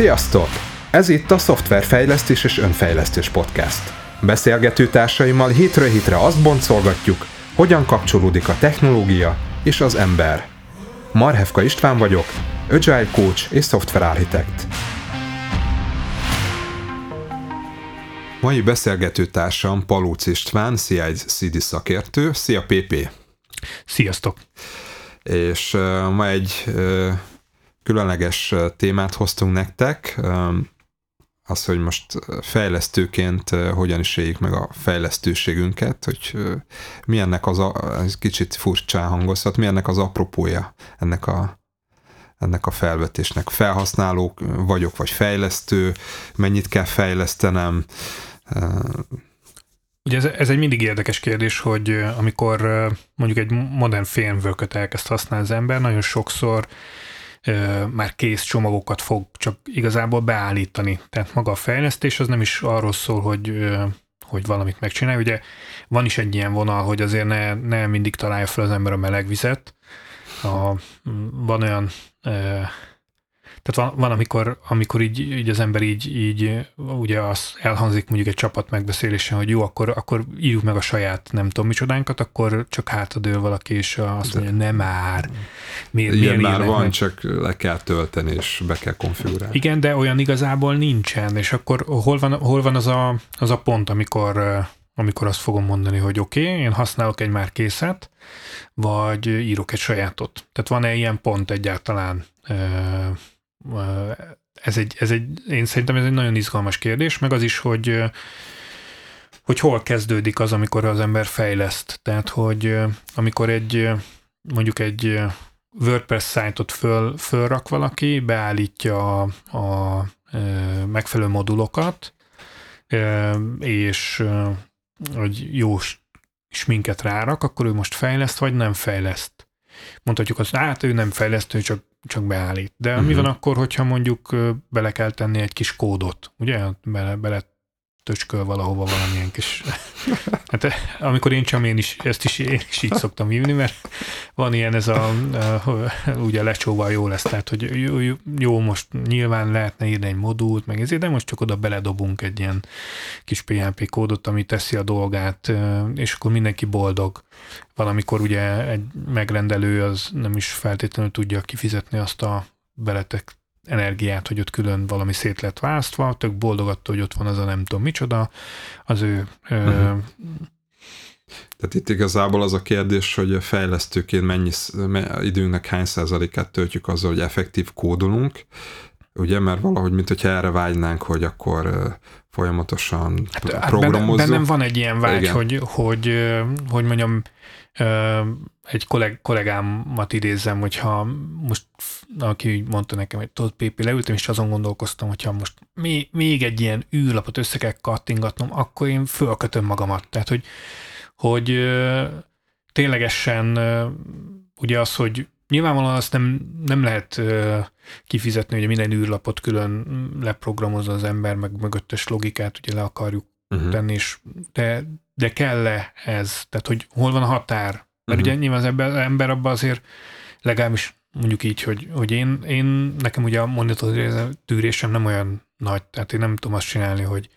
Sziasztok! Ez itt a Szoftverfejlesztés és Önfejlesztés Podcast. Beszélgető társaimmal hétről hétre azt boncolgatjuk, hogyan kapcsolódik a technológia és az ember. Marhevka István vagyok, Agile Coach és Software Architect. Mai beszélgető társam Palóc István, CI/CD szakértő. Szia PP! Sziasztok! És uh, ma egy uh, különleges témát hoztunk nektek, az, hogy most fejlesztőként hogyan is éljük meg a fejlesztőségünket, hogy mi ennek az, a, ez kicsit furcsán hangozhat, mi ennek az apropója ennek a, ennek a felvetésnek. Felhasználó vagyok, vagy fejlesztő, mennyit kell fejlesztenem. Ugye ez, ez egy mindig érdekes kérdés, hogy amikor mondjuk egy modern framework elkezd használni az ember, nagyon sokszor már kész csomagokat fog csak igazából beállítani. Tehát maga a fejlesztés az nem is arról szól, hogy hogy valamit megcsinálj. Ugye van is egy ilyen vonal, hogy azért ne, ne mindig találja fel az ember a meleg vizet. A, van olyan tehát van, van amikor, amikor így, így az ember így, így ugye az elhangzik mondjuk egy csapat megbeszélésen, hogy jó, akkor, akkor írjuk meg a saját nem tudom micsodánkat, akkor csak hátadől valaki, és azt mondja, nem már. Miért, Ilyen miért már van, meg? csak le kell tölteni, és be kell konfigurálni. Igen, de olyan igazából nincsen, és akkor hol van, hol van az, a, az a pont, amikor amikor azt fogom mondani, hogy oké, okay, én használok egy már készet, vagy írok egy sajátot. Tehát van-e ilyen pont egyáltalán ez egy, ez egy, én szerintem ez egy nagyon izgalmas kérdés, meg az is, hogy hogy hol kezdődik az, amikor az ember fejleszt. Tehát, hogy amikor egy mondjuk egy WordPress szájtot föl, fölrak valaki, beállítja a, a megfelelő modulokat, és hogy jó sminket rárak, akkor ő most fejleszt, vagy nem fejleszt. Mondhatjuk azt, hát ő nem fejlesztő, csak csak beállít. De uh-huh. mi van akkor, hogyha mondjuk bele kell tenni egy kis kódot, ugye? Bele, bele töcsköl valahova valamilyen kis... Hát amikor én csak én is, ezt is, én is így szoktam hívni, mert van ilyen ez a, a ugye lecsóval jó lesz, tehát hogy jó, jó, most nyilván lehetne írni egy modult, meg ezért, de most csak oda beledobunk egy ilyen kis PHP kódot, ami teszi a dolgát, és akkor mindenki boldog. Valamikor ugye egy megrendelő az nem is feltétlenül tudja kifizetni azt a beletek energiát, hogy ott külön valami szét lett választva, tök boldog attól, hogy ott van az a nem tudom micsoda, az ő uh-huh. ö, tehát itt igazából az a kérdés, hogy a fejlesztőként mennyi időnknek hány százalékát töltjük azzal, hogy effektív kódolunk, ugye, mert valahogy, mint hogyha erre vágynánk, hogy akkor folyamatosan hát, programozzuk. Hát bennem van egy ilyen vágy, Igen. hogy, hogy, hogy mondjam, egy kolleg, kollégámat idézzem, hogyha most, aki mondta nekem, hogy tudod, Pépi, leültem, és azon gondolkoztam, hogyha most még egy ilyen űrlapot össze kell kattingatnom, akkor én fölkötöm magamat. Tehát, hogy, hogy ténylegesen ugye az, hogy nyilvánvalóan azt nem, nem lehet kifizetni, hogy minden űrlapot külön leprogramozza az ember, meg mögöttes logikát ugye le akarjuk uh-huh. tenni, és de, de kell-e ez? Tehát, hogy hol van a határ? Mert uh-huh. ugye nyilván az ember, ember abban azért legalábbis mondjuk így, hogy, hogy én, én nekem ugye a monitor tűrésem nem olyan nagy, tehát én nem tudom azt csinálni, hogy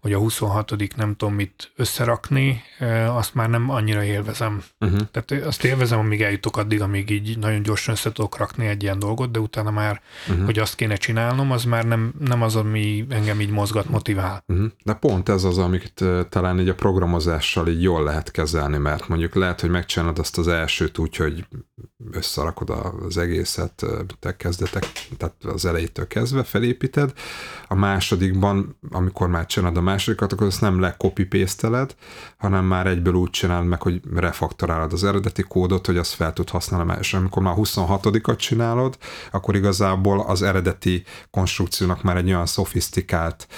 hogy a 26 nem tudom mit összerakni, azt már nem annyira élvezem. Uh-huh. Tehát azt élvezem, amíg eljutok addig, amíg így nagyon gyorsan össze tudok rakni egy ilyen dolgot, de utána már, uh-huh. hogy azt kéne csinálnom, az már nem, nem az, ami engem így mozgat, motivál. Uh-huh. De pont ez az, amit talán így a programozással így jól lehet kezelni, mert mondjuk lehet, hogy megcsinálod azt az elsőt úgy, hogy összerakod az egészet, te kezdetek, tehát az elejétől kezdve felépíted. A másodikban, amikor már csinálod a másodikat, akkor azt nem paste hanem már egyből úgy csinálod meg, hogy refaktorálod az eredeti kódot, hogy azt fel tud használni, és amikor már 26-at csinálod, akkor igazából az eredeti konstrukciónak már egy olyan szofisztikált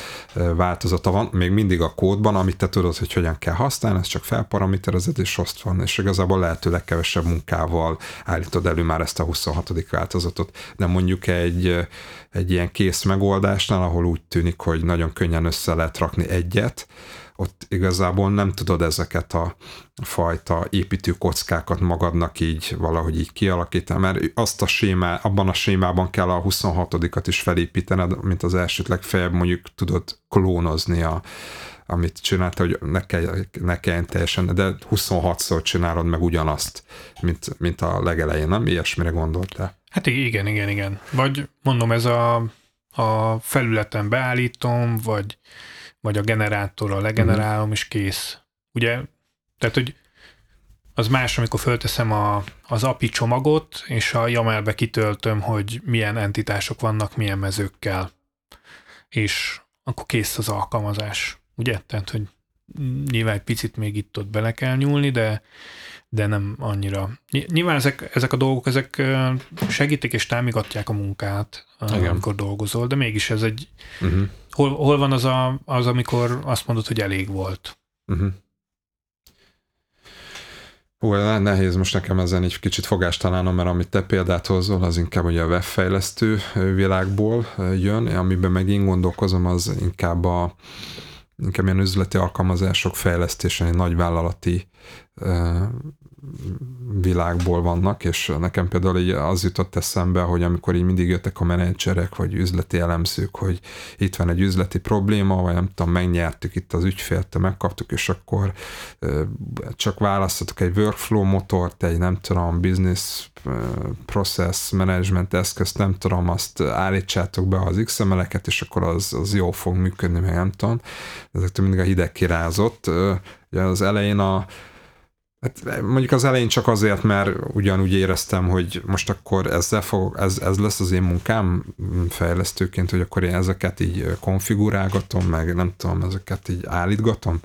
változata van, még mindig a kódban, amit te tudod, hogy hogyan kell használni, ez csak felparaméterezed, és azt van, és igazából lehető legkevesebb munkával állítod elő már ezt a 26. változatot, de mondjuk egy, egy ilyen kész megoldásnál, ahol úgy tűnik, hogy nagyon könnyen össze lehet rakni egyet, ott igazából nem tudod ezeket a fajta építő kockákat magadnak így valahogy így kialakítani, mert azt a sémá, abban a sémában kell a 26-at is felépítened, mint az elsőt legfeljebb mondjuk tudod klónozni a, amit csinálta, hogy ne, kell, ne kelljen teljesen, de 26-szor csinálod meg ugyanazt, mint, mint a legelején, nem? Ilyesmire gondoltál? Hát igen, igen, igen. Vagy mondom, ez a, a felületen beállítom, vagy, vagy a generátorral legenerálom, mm. és kész. Ugye? Tehát, hogy az más, amikor fölteszem a, az API csomagot, és a YAML-be kitöltöm, hogy milyen entitások vannak, milyen mezőkkel. És akkor kész az alkalmazás ugye? Tehát, hogy nyilván egy picit még itt-ott bele kell nyúlni, de, de nem annyira. Nyilván ezek, ezek a dolgok, ezek segítik és támogatják a munkát, Igen. amikor dolgozol, de mégis ez egy... Uh-huh. Hol, hol van az, a, az, amikor azt mondod, hogy elég volt? Uh-huh. Hú, nehéz most nekem ezen egy kicsit fogást találnom, mert amit te példát hozol, az inkább ugye a webfejlesztő világból jön, amiben meg én gondolkozom, az inkább a, inkább ilyen üzleti alkalmazások fejlesztésen, egy nagy vállalati világból vannak, és nekem például így az jutott eszembe, hogy amikor így mindig jöttek a menedzserek, vagy üzleti elemzők, hogy itt van egy üzleti probléma, vagy nem tudom, megnyertük itt az ügyfélt, megkaptuk, és akkor csak választottuk egy workflow motort, egy nem tudom, business process management eszközt, nem tudom, azt állítsátok be az XML-eket, és akkor az, az jó fog működni, meg nem tudom. Ezektől mindig a hideg kirázott. Ugye az elején a Hát mondjuk az elején csak azért, mert ugyanúgy éreztem, hogy most akkor ezzel fog, ez, ez lesz az én munkám fejlesztőként, hogy akkor én ezeket így konfigurálgatom, meg nem tudom, ezeket így állítgatom.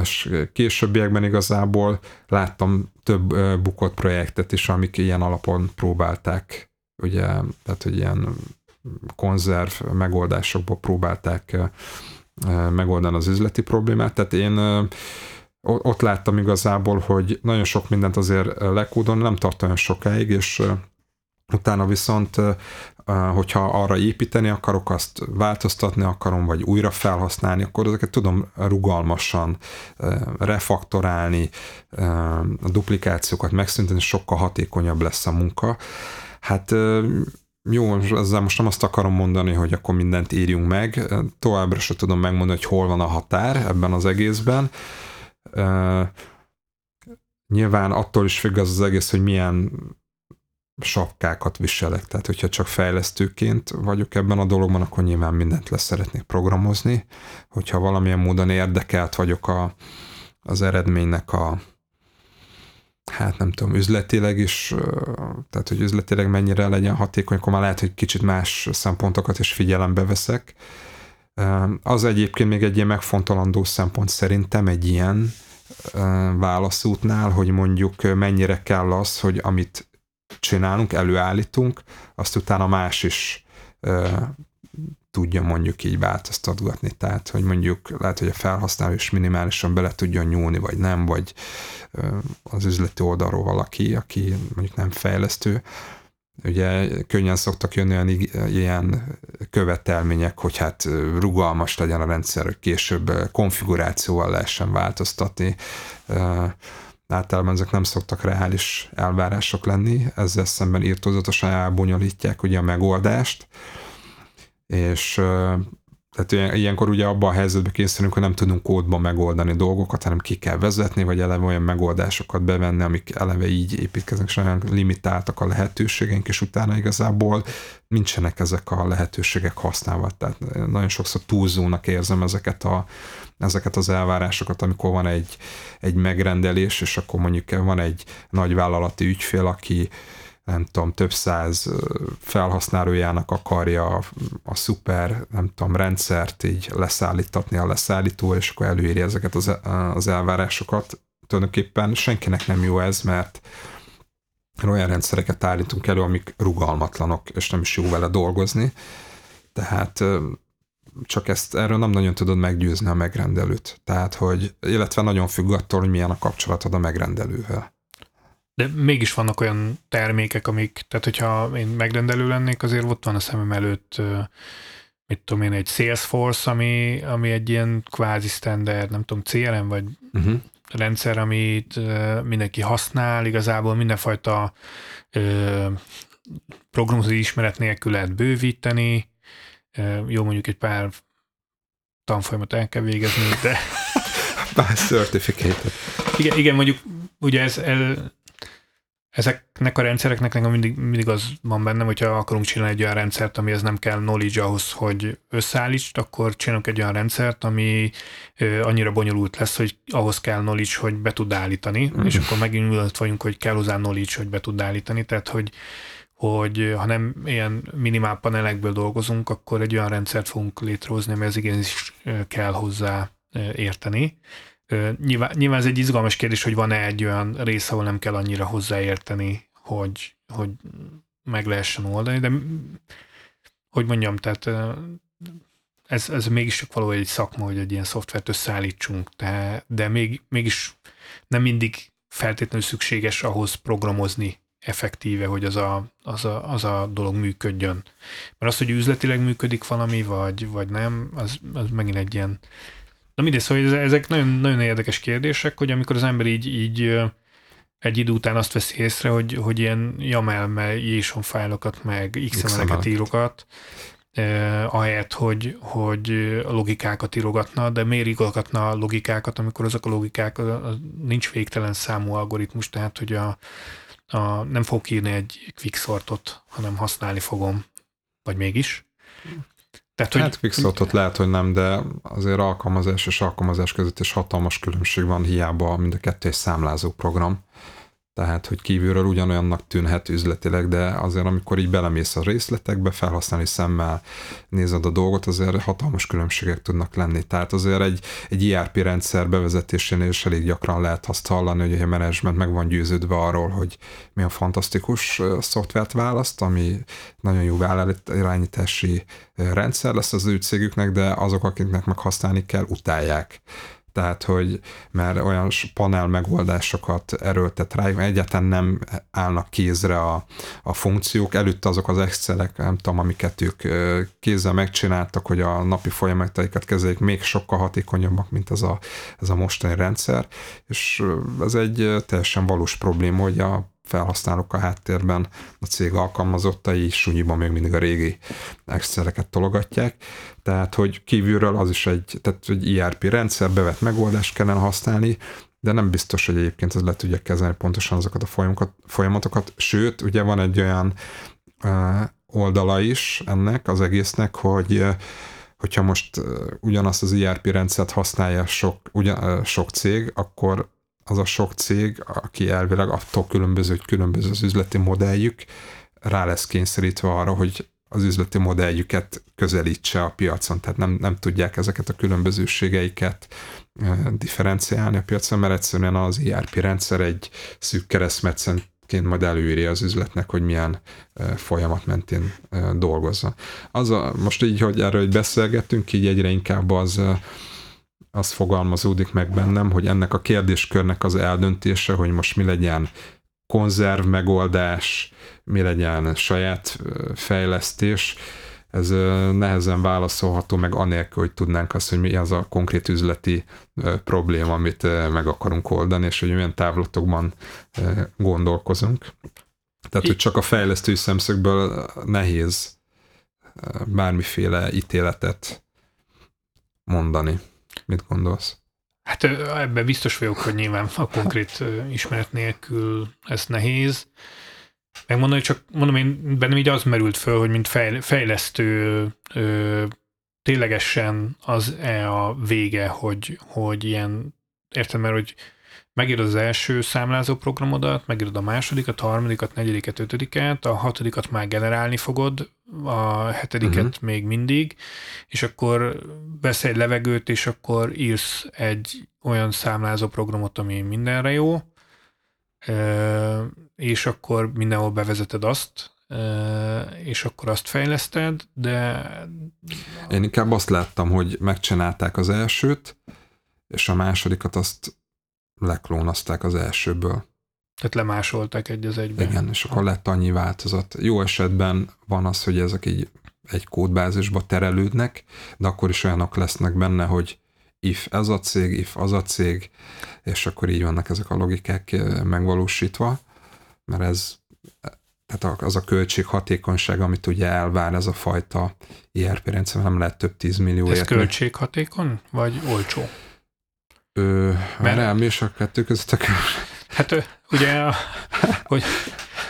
És későbbiekben igazából láttam több bukott projektet is, amik ilyen alapon próbálták, ugye, tehát hogy ilyen konzerv megoldásokból próbálták megoldani az üzleti problémát. Tehát én ott láttam igazából, hogy nagyon sok mindent azért lekódon nem tart olyan sokáig, és utána viszont, hogyha arra építeni akarok, azt változtatni akarom, vagy újra felhasználni, akkor ezeket tudom rugalmasan refaktorálni, a duplikációkat megszüntetni, sokkal hatékonyabb lesz a munka. Hát jó, ezzel most nem azt akarom mondani, hogy akkor mindent írjunk meg, továbbra sem tudom megmondani, hogy hol van a határ ebben az egészben, nyilván attól is függ az az egész, hogy milyen sapkákat viselek. Tehát, hogyha csak fejlesztőként vagyok ebben a dologban, akkor nyilván mindent lesz szeretnék programozni. Hogyha valamilyen módon érdekelt vagyok a, az eredménynek a hát nem tudom, üzletileg is, tehát hogy üzletileg mennyire legyen hatékony, akkor már lehet, hogy kicsit más szempontokat is figyelembe veszek. Az egyébként még egy ilyen megfontolandó szempont szerintem egy ilyen válaszútnál, hogy mondjuk mennyire kell az, hogy amit csinálunk, előállítunk, azt utána más is tudja mondjuk így változtatgatni. Tehát, hogy mondjuk lehet, hogy a felhasználó is minimálisan bele tudjon nyúlni, vagy nem, vagy az üzleti oldalról valaki, aki mondjuk nem fejlesztő, ugye könnyen szoktak jönni olyan ilyen követelmények, hogy hát rugalmas legyen a rendszer, hogy később konfigurációval lehessen változtatni. Általában ezek nem szoktak reális elvárások lenni, ezzel szemben írtózatosan elbonyolítják ugye a megoldást, és tehát ilyenkor ugye abban a helyzetben készülünk, hogy nem tudunk kódban megoldani dolgokat, hanem ki kell vezetni, vagy eleve olyan megoldásokat bevenni, amik eleve így építkeznek, és olyan limitáltak a lehetőségeink, és utána igazából nincsenek ezek a lehetőségek használva. Tehát nagyon sokszor túlzónak érzem ezeket, a, ezeket az elvárásokat, amikor van egy, egy megrendelés, és akkor mondjuk van egy nagy vállalati ügyfél, aki nem tudom, több száz felhasználójának akarja a szuper, nem tudom, rendszert így leszállítatni a leszállító, és akkor előírja ezeket az, az elvárásokat. Tulajdonképpen senkinek nem jó ez, mert olyan rendszereket állítunk elő, amik rugalmatlanok, és nem is jó vele dolgozni. Tehát csak ezt erről nem nagyon tudod meggyőzni a megrendelőt. Tehát, hogy, illetve nagyon függ attól, hogy milyen a kapcsolatod a megrendelővel. De mégis vannak olyan termékek, amik, tehát hogyha én megrendelő lennék, azért ott van a szemem előtt mit tudom én, egy Salesforce, ami, ami egy ilyen kvázi standard, nem tudom, CRM vagy uh-huh. rendszer, amit mindenki használ, igazából mindenfajta uh, programozói ismeret nélkül lehet bővíteni, jó mondjuk egy pár tanfolyamat el kell végezni, de... Pár certificate Igen, igen, mondjuk ugye ez, el, ezeknek a rendszereknek nekem mindig, mindig az van bennem, hogyha akarunk csinálni egy olyan rendszert, amihez nem kell knowledge ahhoz, hogy összeállítsd, akkor csinálunk egy olyan rendszert, ami ö, annyira bonyolult lesz, hogy ahhoz kell knowledge, hogy be tud állítani, mm. és akkor megint ülött vagyunk, hogy kell hozzá knowledge, hogy be tud állítani, tehát hogy hogy ha nem ilyen minimál panelekből dolgozunk, akkor egy olyan rendszert fogunk létrehozni, ami az igenis kell hozzá érteni. Nyilván, nyilván ez egy izgalmas kérdés, hogy van-e egy olyan rész, ahol nem kell annyira hozzáérteni, hogy, hogy meg lehessen oldani, de hogy mondjam, tehát ez, ez mégis csak valahogy egy szakma, hogy egy ilyen szoftvert összeállítsunk, de, de még, mégis nem mindig feltétlenül szükséges ahhoz programozni effektíve, hogy az a, az a, az a dolog működjön. Mert az, hogy üzletileg működik valami, vagy, vagy nem, az, az megint egy ilyen... Na mindegy, szóval ezek nagyon, nagyon érdekes kérdések, hogy amikor az ember így, így egy idő után azt veszi észre, hogy, hogy ilyen YAML, JSON fájlokat, meg XML-eket írogat, eh, ahelyett, hogy, hogy logikákat írogatna, de miért írogatna a logikákat, amikor azok a logikák, nincs végtelen számú algoritmus, tehát hogy a, a, nem fogok írni egy quicksortot, hanem használni fogom, vagy mégis. Tehát, hogy... Hát quicksortot lehet, hogy nem, de azért alkalmazás és alkalmazás között is hatalmas különbség van, hiába mind a kettő egy számlázó program tehát hogy kívülről ugyanolyannak tűnhet üzletileg, de azért amikor így belemész a részletekbe, felhasználni szemmel nézed a dolgot, azért hatalmas különbségek tudnak lenni. Tehát azért egy, egy IRP rendszer bevezetésénél is elég gyakran lehet azt hallani, hogy a menedzsment meg van győződve arról, hogy milyen fantasztikus szoftvert választ, ami nagyon jó irányítási rendszer lesz az ő cégüknek, de azok, akiknek meg használni kell, utálják tehát hogy mert olyan panel megoldásokat erőltet rá, egyáltalán nem állnak kézre a, a funkciók, előtte azok az Excelek, nem tudom, amiket ők kézzel megcsináltak, hogy a napi folyamataikat kezeljék, még sokkal hatékonyabbak, mint ez a, ez a mostani rendszer, és ez egy teljesen valós probléma, hogy a felhasználók a háttérben, a cég alkalmazottai sunyiban még mindig a régi Exceleket tologatják, tehát hogy kívülről az is egy, tehát egy ERP rendszer, bevett megoldást kellene használni, de nem biztos, hogy egyébként ez le tudja kezelni pontosan azokat a folyamatokat. Sőt, ugye van egy olyan oldala is ennek az egésznek, hogy hogyha most ugyanazt az ERP rendszert használja sok, ugyan, sok cég, akkor az a sok cég, aki elvileg attól különböző, hogy különböző az üzleti modelljük, rá lesz kényszerítve arra, hogy az üzleti modelljüket közelítse a piacon, tehát nem, nem tudják ezeket a különbözőségeiket differenciálni a piacon, mert egyszerűen az ERP rendszer egy szűk keresztmetszenként majd előírja az üzletnek, hogy milyen folyamat mentén dolgozza. Az a, most így, hogy erről hogy beszélgettünk, így egyre inkább az az fogalmazódik meg bennem, hogy ennek a kérdéskörnek az eldöntése, hogy most mi legyen konzerv megoldás, mi legyen saját fejlesztés, ez nehezen válaszolható meg anélkül, hogy tudnánk azt, hogy mi az a konkrét üzleti probléma, amit meg akarunk oldani, és hogy milyen távlatokban gondolkozunk. Tehát, hogy csak a fejlesztői szemszögből nehéz bármiféle ítéletet mondani. Mit gondolsz? Hát ebben biztos vagyok, hogy nyilván a konkrét ismeret nélkül ez nehéz. Megmondom, hogy csak mondom, én bennem így az merült föl, hogy mint fejlesztő ö, ténylegesen az-e a vége, hogy, hogy ilyen, értem, mert hogy megírod az első számlázó programodat, megírod a másodikat, a harmadikat, negyediket, ötödiket, a hatodikat már generálni fogod, a hetediket uh-huh. még mindig, és akkor vesz egy levegőt, és akkor írsz egy olyan számlázó programot, ami mindenre jó, és akkor mindenhol bevezeted azt, és akkor azt fejleszted, de... Én inkább azt láttam, hogy megcsinálták az elsőt, és a másodikat azt leklónazták az elsőből. Tehát lemásolták egy az egyben. Igen, és akkor lett annyi változat. Jó esetben van az, hogy ezek így egy kódbázisba terelődnek, de akkor is olyanok lesznek benne, hogy if ez a cég, if az a cég, és akkor így vannak ezek a logikák megvalósítva, mert ez tehát az a költség hatékonyság, amit ugye elvár ez a fajta ERP rendszer, nem lehet több tízmillió. Ez költséghatékony, vagy olcsó? Ö, Mert nem, mi is a kettő között a Hát ugye, hogy,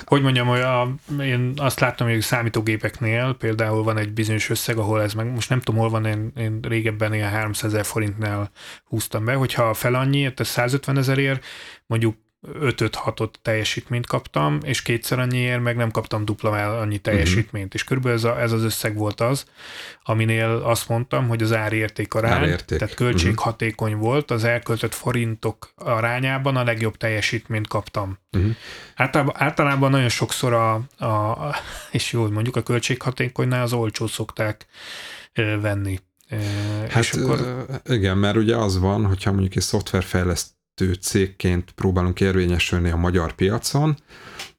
hogy mondjam, hogy a, én azt láttam, hogy számítógépeknél például van egy bizonyos összeg, ahol ez meg, most nem tudom, hol van, én, én régebben ilyen 300 ezer forintnál húztam be, hogyha fel annyi, ez 150 ezerért, mondjuk 5-5-6-ot teljesítményt kaptam, és kétszer annyiért meg nem kaptam dupla annyi mhm. teljesítményt. Uh-huh. És körülbelül ez, a, ez az összeg volt az, aminél azt mondtam, hogy az árérték arány, árérték. tehát költséghatékony uh-huh. volt, az elköltött forintok arányában a legjobb teljesítményt kaptam. Uh-huh. Általában, általában nagyon sokszor a, a, és jó, mondjuk a költséghatékonynál az olcsó szokták venni. Hát és akkor... igen, mert ugye az van, hogyha mondjuk egy szoftverfejleszt vezető cégként próbálunk érvényesülni a magyar piacon,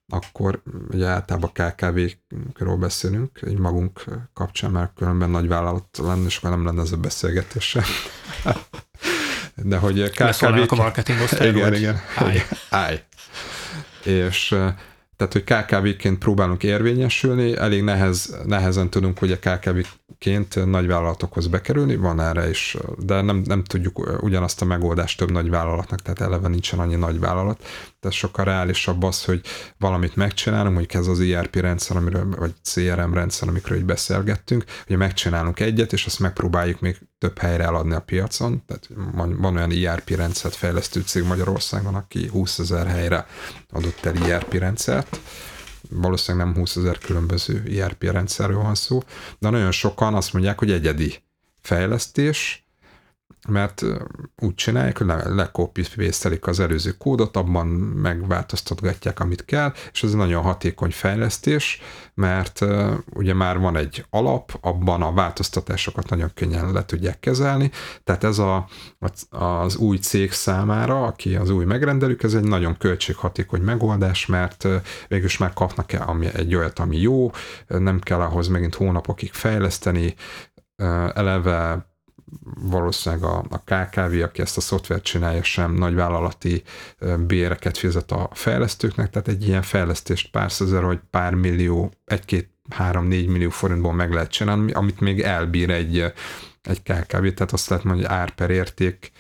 akkor ugye általában KKV-król beszélünk, egy magunk kapcsán, mert különben nagy vállalat lenne, és akkor nem lenne ez a beszélgetés De hogy KKV... a marketing Igen, igen. Állj. Állj. És tehát, hogy KKV-ként próbálunk érvényesülni, elég nehez, nehezen tudunk ugye KKV-ként nagyvállalatokhoz bekerülni, van erre is, de nem, nem tudjuk ugyanazt a megoldást több nagyvállalatnak, tehát eleve nincsen annyi nagyvállalat. Tehát sokkal reálisabb az, hogy valamit megcsinálunk, mondjuk ez az ERP rendszer, amiről, vagy CRM rendszer, amikről így beszélgettünk, hogy megcsinálunk egyet, és azt megpróbáljuk még több helyre eladni a piacon. Tehát van olyan ERP rendszert fejlesztő cég Magyarországon, aki 20 ezer helyre adott el ERP rendszert. Valószínűleg nem 20 ezer különböző ERP rendszerről van szó, de nagyon sokan azt mondják, hogy egyedi fejlesztés, mert úgy csinálják, hogy le, lekopi az előző kódot, abban megváltoztatgatják, amit kell, és ez nagyon hatékony fejlesztés, mert ugye már van egy alap, abban a változtatásokat nagyon könnyen le tudják kezelni, tehát ez a, az új cég számára, aki az új megrendelők, ez egy nagyon költséghatékony megoldás, mert uh, végülis már kapnak -e ami, egy olyat, ami jó, nem kell ahhoz megint hónapokig fejleszteni, eleve valószínűleg a, a KKV, aki ezt a szoftvert csinálja, sem nagyvállalati béreket fizet a fejlesztőknek, tehát egy ilyen fejlesztést pár százer vagy pár millió, egy-két, három, négy millió forintból meg lehet csinálni, amit még elbír egy, egy KKV, tehát azt lehet mondani, hogy ár per érték,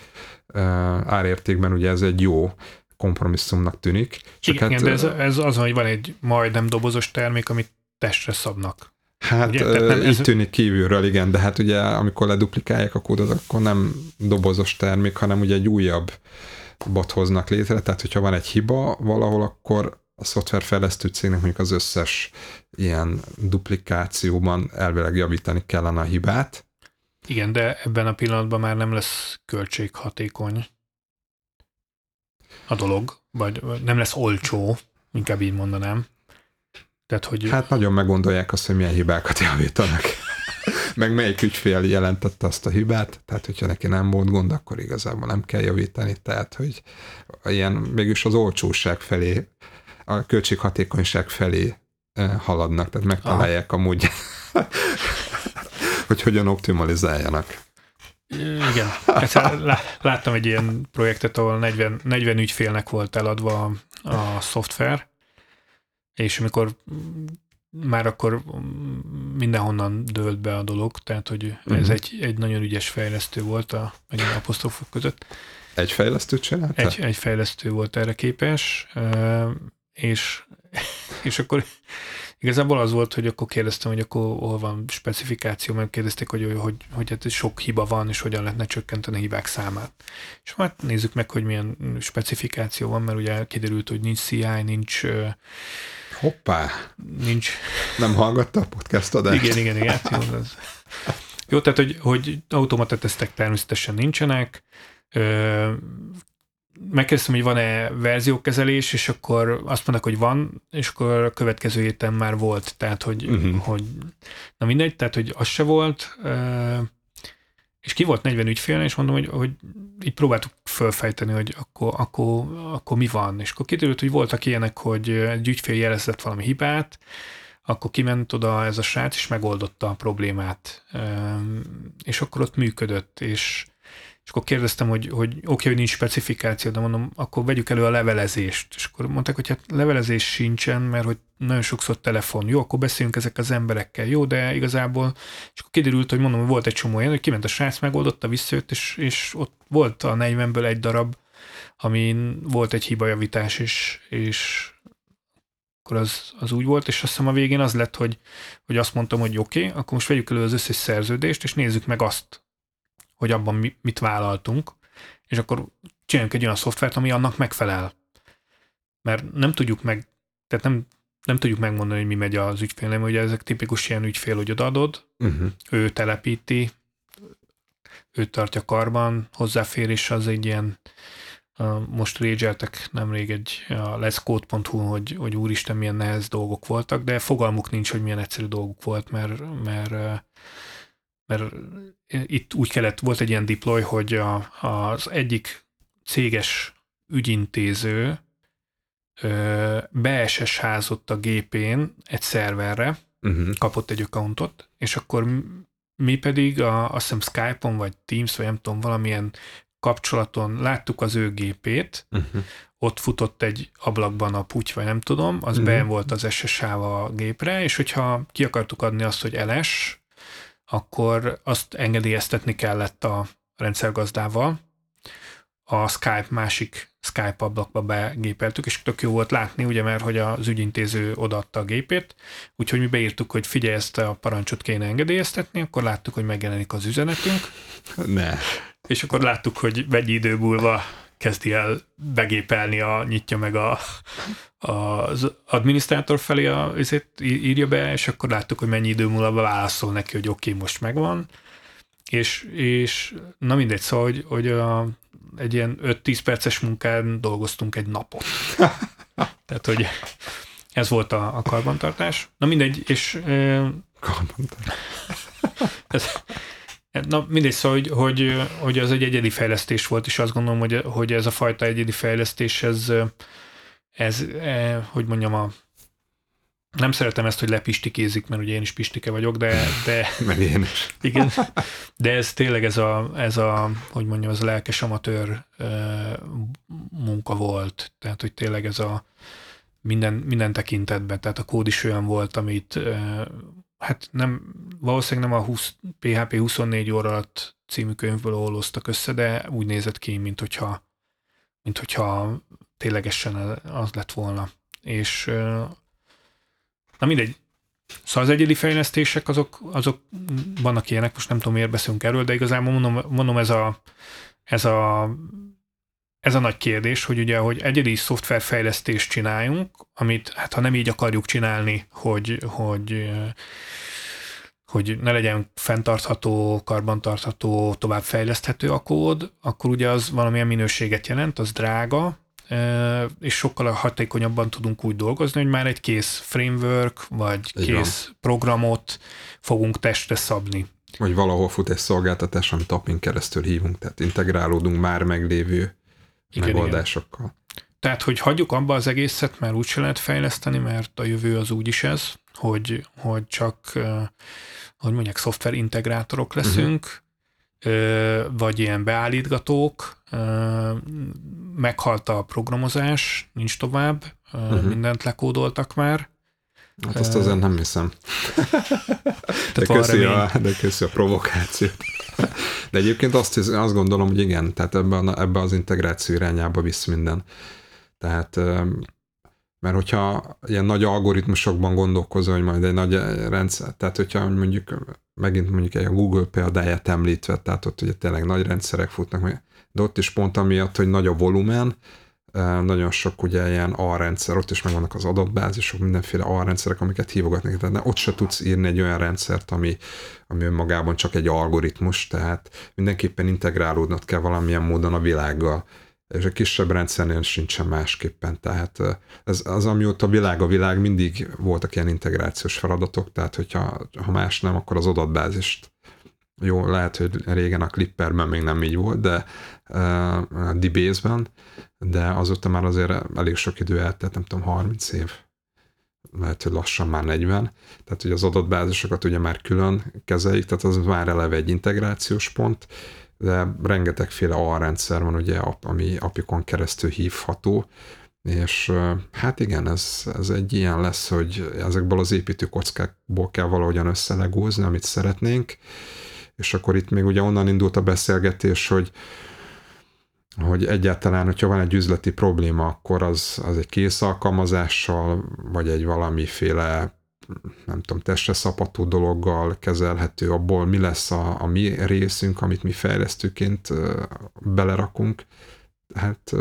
árértékben ugye ez egy jó kompromisszumnak tűnik. Csak igen, hát, de ez, ez az, hogy van egy majdnem dobozos termék, amit testre szabnak. Hát ugye? nem így ez... tűnik kívülről, igen, de hát ugye amikor leduplikálják a kódot, akkor nem dobozos termék, hanem ugye egy újabb bot hoznak létre, tehát hogyha van egy hiba valahol, akkor a szoftverfejlesztő cégnek mondjuk az összes ilyen duplikációban elvileg javítani kellene a hibát. Igen, de ebben a pillanatban már nem lesz költséghatékony a dolog, vagy nem lesz olcsó, inkább így mondanám. Tehát, hogy... Hát nagyon meggondolják azt, hogy milyen hibákat javítanak. Meg melyik ügyfél jelentette azt a hibát, tehát hogyha neki nem volt gond, akkor igazából nem kell javítani, tehát hogy ilyen mégis az olcsóság felé, a költséghatékonyság felé eh, haladnak, tehát megtalálják Aha. a módját, hogy hogyan optimalizáljanak. Igen. Egyszer láttam egy ilyen projektet, ahol 40, 40 ügyfélnek volt eladva a szoftver, és amikor már akkor mindenhonnan dőlt be a dolog, tehát hogy uh-huh. ez mhm. egy, egy nagyon ügyes fejlesztő volt a megint apostrofok között. Egy fejlesztő csinálta? Egy, egy fejlesztő volt erre képes, és, és akkor igazából az volt, hogy akkor kérdeztem, hogy akkor hol van specifikáció, mert kérdezték, hogy, hogy, hogy, hogy hát sok hiba van, és hogyan lehetne csökkenteni a hibák számát. És hát nézzük meg, hogy milyen specifikáció van, mert ugye kiderült, hogy nincs CI, nincs Hoppá! Nincs. Nem hallgatta a podcast adást? Igen, igen, igen. Jó, az. jó tehát, hogy, hogy automata tesztek természetesen nincsenek. megkérdeztem, hogy van-e verziókezelés, és akkor azt mondnak, hogy van, és akkor a következő héten már volt, tehát, hogy, uh-huh. hogy na mindegy, tehát, hogy az se volt. És ki volt 40 ügyfélnél, és mondom, hogy, hogy így próbáltuk fölfejteni, hogy akkor, akkor, akkor mi van. És akkor kiderült, hogy voltak ilyenek, hogy egy ügyfél jelezett valami hibát, akkor kiment oda ez a srác, és megoldotta a problémát, és akkor ott működött, és, és akkor kérdeztem, hogy, hogy oké, okay, hogy nincs specifikáció, de mondom, akkor vegyük elő a levelezést. És akkor mondták, hogy hát levelezés sincsen, mert hogy nagyon sokszor telefon. Jó, akkor beszéljünk ezek az emberekkel. Jó, de igazából, és akkor kiderült, hogy mondom, hogy volt egy csomó olyan, hogy kiment a srác, megoldotta, visszajött, és, és ott volt a 40-ből egy darab, amin volt egy hibajavítás, és, és akkor az, az úgy volt, és azt hiszem a végén az lett, hogy, hogy azt mondtam, hogy oké, okay, akkor most vegyük elő az összes szerződést, és nézzük meg azt, hogy abban mi, mit vállaltunk, és akkor csináljunk egy olyan szoftvert, ami annak megfelel. Mert nem tudjuk meg, tehát nem, nem tudjuk megmondani, hogy mi megy az ügyfélem, ugye ezek tipikus ilyen ügyfél, hogy odaadod, uh-huh. ő telepíti, ő tartja karban, hozzáférés az egy ilyen most régyeltek nemrég egy a leszcode.hu, hogy, hogy úristen milyen nehez dolgok voltak, de fogalmuk nincs, hogy milyen egyszerű dolgok volt, mert, mert, mert itt úgy kellett, volt egy ilyen deploy, hogy a, az egyik céges ügyintéző beeses házott a gépén egy szerverre, uh-huh. kapott egy accountot, és akkor mi pedig a, azt hiszem Skype-on, vagy Teams, vagy nem tudom, valamilyen kapcsolaton láttuk az ő gépét, uh-huh. ott futott egy ablakban a puty, vagy nem tudom, az uh-huh. ben volt az SSH a gépre, és hogyha ki akartuk adni azt, hogy LS, akkor azt engedélyeztetni kellett a rendszergazdával. A Skype másik Skype ablakba begépeltük, és tök jó volt látni, ugye, mert hogy az ügyintéző odaadta a gépét, úgyhogy mi beírtuk, hogy figyelj, ezt a parancsot kéne engedélyeztetni, akkor láttuk, hogy megjelenik az üzenetünk. Ne és akkor láttuk, hogy egy idő múlva kezdi el begépelni, a, nyitja meg a, a, az adminisztrátor felé a, azért írja be, és akkor láttuk, hogy mennyi idő múlva válaszol neki, hogy oké, okay, most megvan. És, és na mindegy, szóval, hogy, hogy a, egy ilyen 5-10 perces munkán dolgoztunk egy napot. Tehát, hogy ez volt a, a karbantartás. Na mindegy, és... Karbantartás. Ez, Na mindegy, szóval, hogy, hogy, hogy az egy egyedi fejlesztés volt, és azt gondolom, hogy, hogy ez a fajta egyedi fejlesztés, ez, ez e, hogy mondjam, a, nem szeretem ezt, hogy lepistikézik, mert ugye én is pistike vagyok, de... de Meg én is. Igen, de ez tényleg ez a, ez a hogy mondjam, ez a lelkes amatőr e, munka volt. Tehát, hogy tényleg ez a minden, minden tekintetben, tehát a kód is olyan volt, amit e, hát nem, valószínűleg nem a 20, PHP 24 óra alatt című könyvből olloztak össze, de úgy nézett ki, mint hogyha, mint hogyha ténylegesen az lett volna. És na mindegy, Szóval az egyedi fejlesztések azok, azok vannak ilyenek, most nem tudom miért beszélünk erről, de igazából mondom, mondom ez a, ez a ez a nagy kérdés, hogy ugye, hogy egyedi szoftverfejlesztést csináljunk, amit hát ha nem így akarjuk csinálni, hogy, hogy hogy ne legyen fenntartható, karbantartható, továbbfejleszthető a kód, akkor ugye az valamilyen minőséget jelent, az drága, és sokkal hatékonyabban tudunk úgy dolgozni, hogy már egy kész framework, vagy Igen. kész programot fogunk testre szabni. Vagy valahol fut egy szolgáltatás, amit API-n keresztül hívunk, tehát integrálódunk már meglévő igen, megoldásokkal. Igen. Tehát, hogy hagyjuk abba az egészet, mert úgy lehet fejleszteni, mert a jövő az úgyis ez, hogy, hogy csak, hogy mondják, szoftver integrátorok leszünk, uh-huh. vagy ilyen beállítgatók, meghalt a programozás, nincs tovább, uh-huh. mindent lekódoltak már. Hát azt azért nem hiszem. de, köszi a, de köszi a provokációt. De egyébként azt, azt gondolom, hogy igen, tehát ebben, ebbe az integráció irányába visz minden. Tehát mert hogyha ilyen nagy algoritmusokban gondolkozol, hogy majd egy nagy rendszer, tehát hogyha mondjuk megint mondjuk egy a Google példáját említve, tehát ott ugye tényleg nagy rendszerek futnak, de ott is pont amiatt, hogy nagy a volumen, nagyon sok ugye ilyen alrendszer, ott is megvannak az adatbázisok, mindenféle alrendszerek, amiket hívogatnak, tehát ott se tudsz írni egy olyan rendszert, ami, ami önmagában csak egy algoritmus, tehát mindenképpen integrálódnod kell valamilyen módon a világgal, és a kisebb rendszernél sincsen másképpen, tehát ez az, amióta világ a világ, mindig voltak ilyen integrációs feladatok, tehát hogyha ha más nem, akkor az adatbázist jó, lehet, hogy régen a Clipperben még nem így volt, de a DBase-ben, de azóta már azért elég sok idő eltelt, nem tudom, 30 év. lehet, hogy lassan már 40, tehát hogy az adatbázisokat ugye már külön kezelik, tehát az már eleve egy integrációs pont, de rengetegféle alrendszer van, ugye, ami apikon keresztül hívható, és hát igen, ez, ez egy ilyen lesz, hogy ezekből az építőkockákból kell valahogyan összelegózni, amit szeretnénk, és akkor itt még ugye onnan indult a beszélgetés, hogy hogy egyáltalán, hogyha van egy üzleti probléma, akkor az, az egy kész alkalmazással, vagy egy valamiféle nem tudom, testre szapató dologgal kezelhető, abból mi lesz a, a mi részünk, amit mi fejlesztőként belerakunk. Hát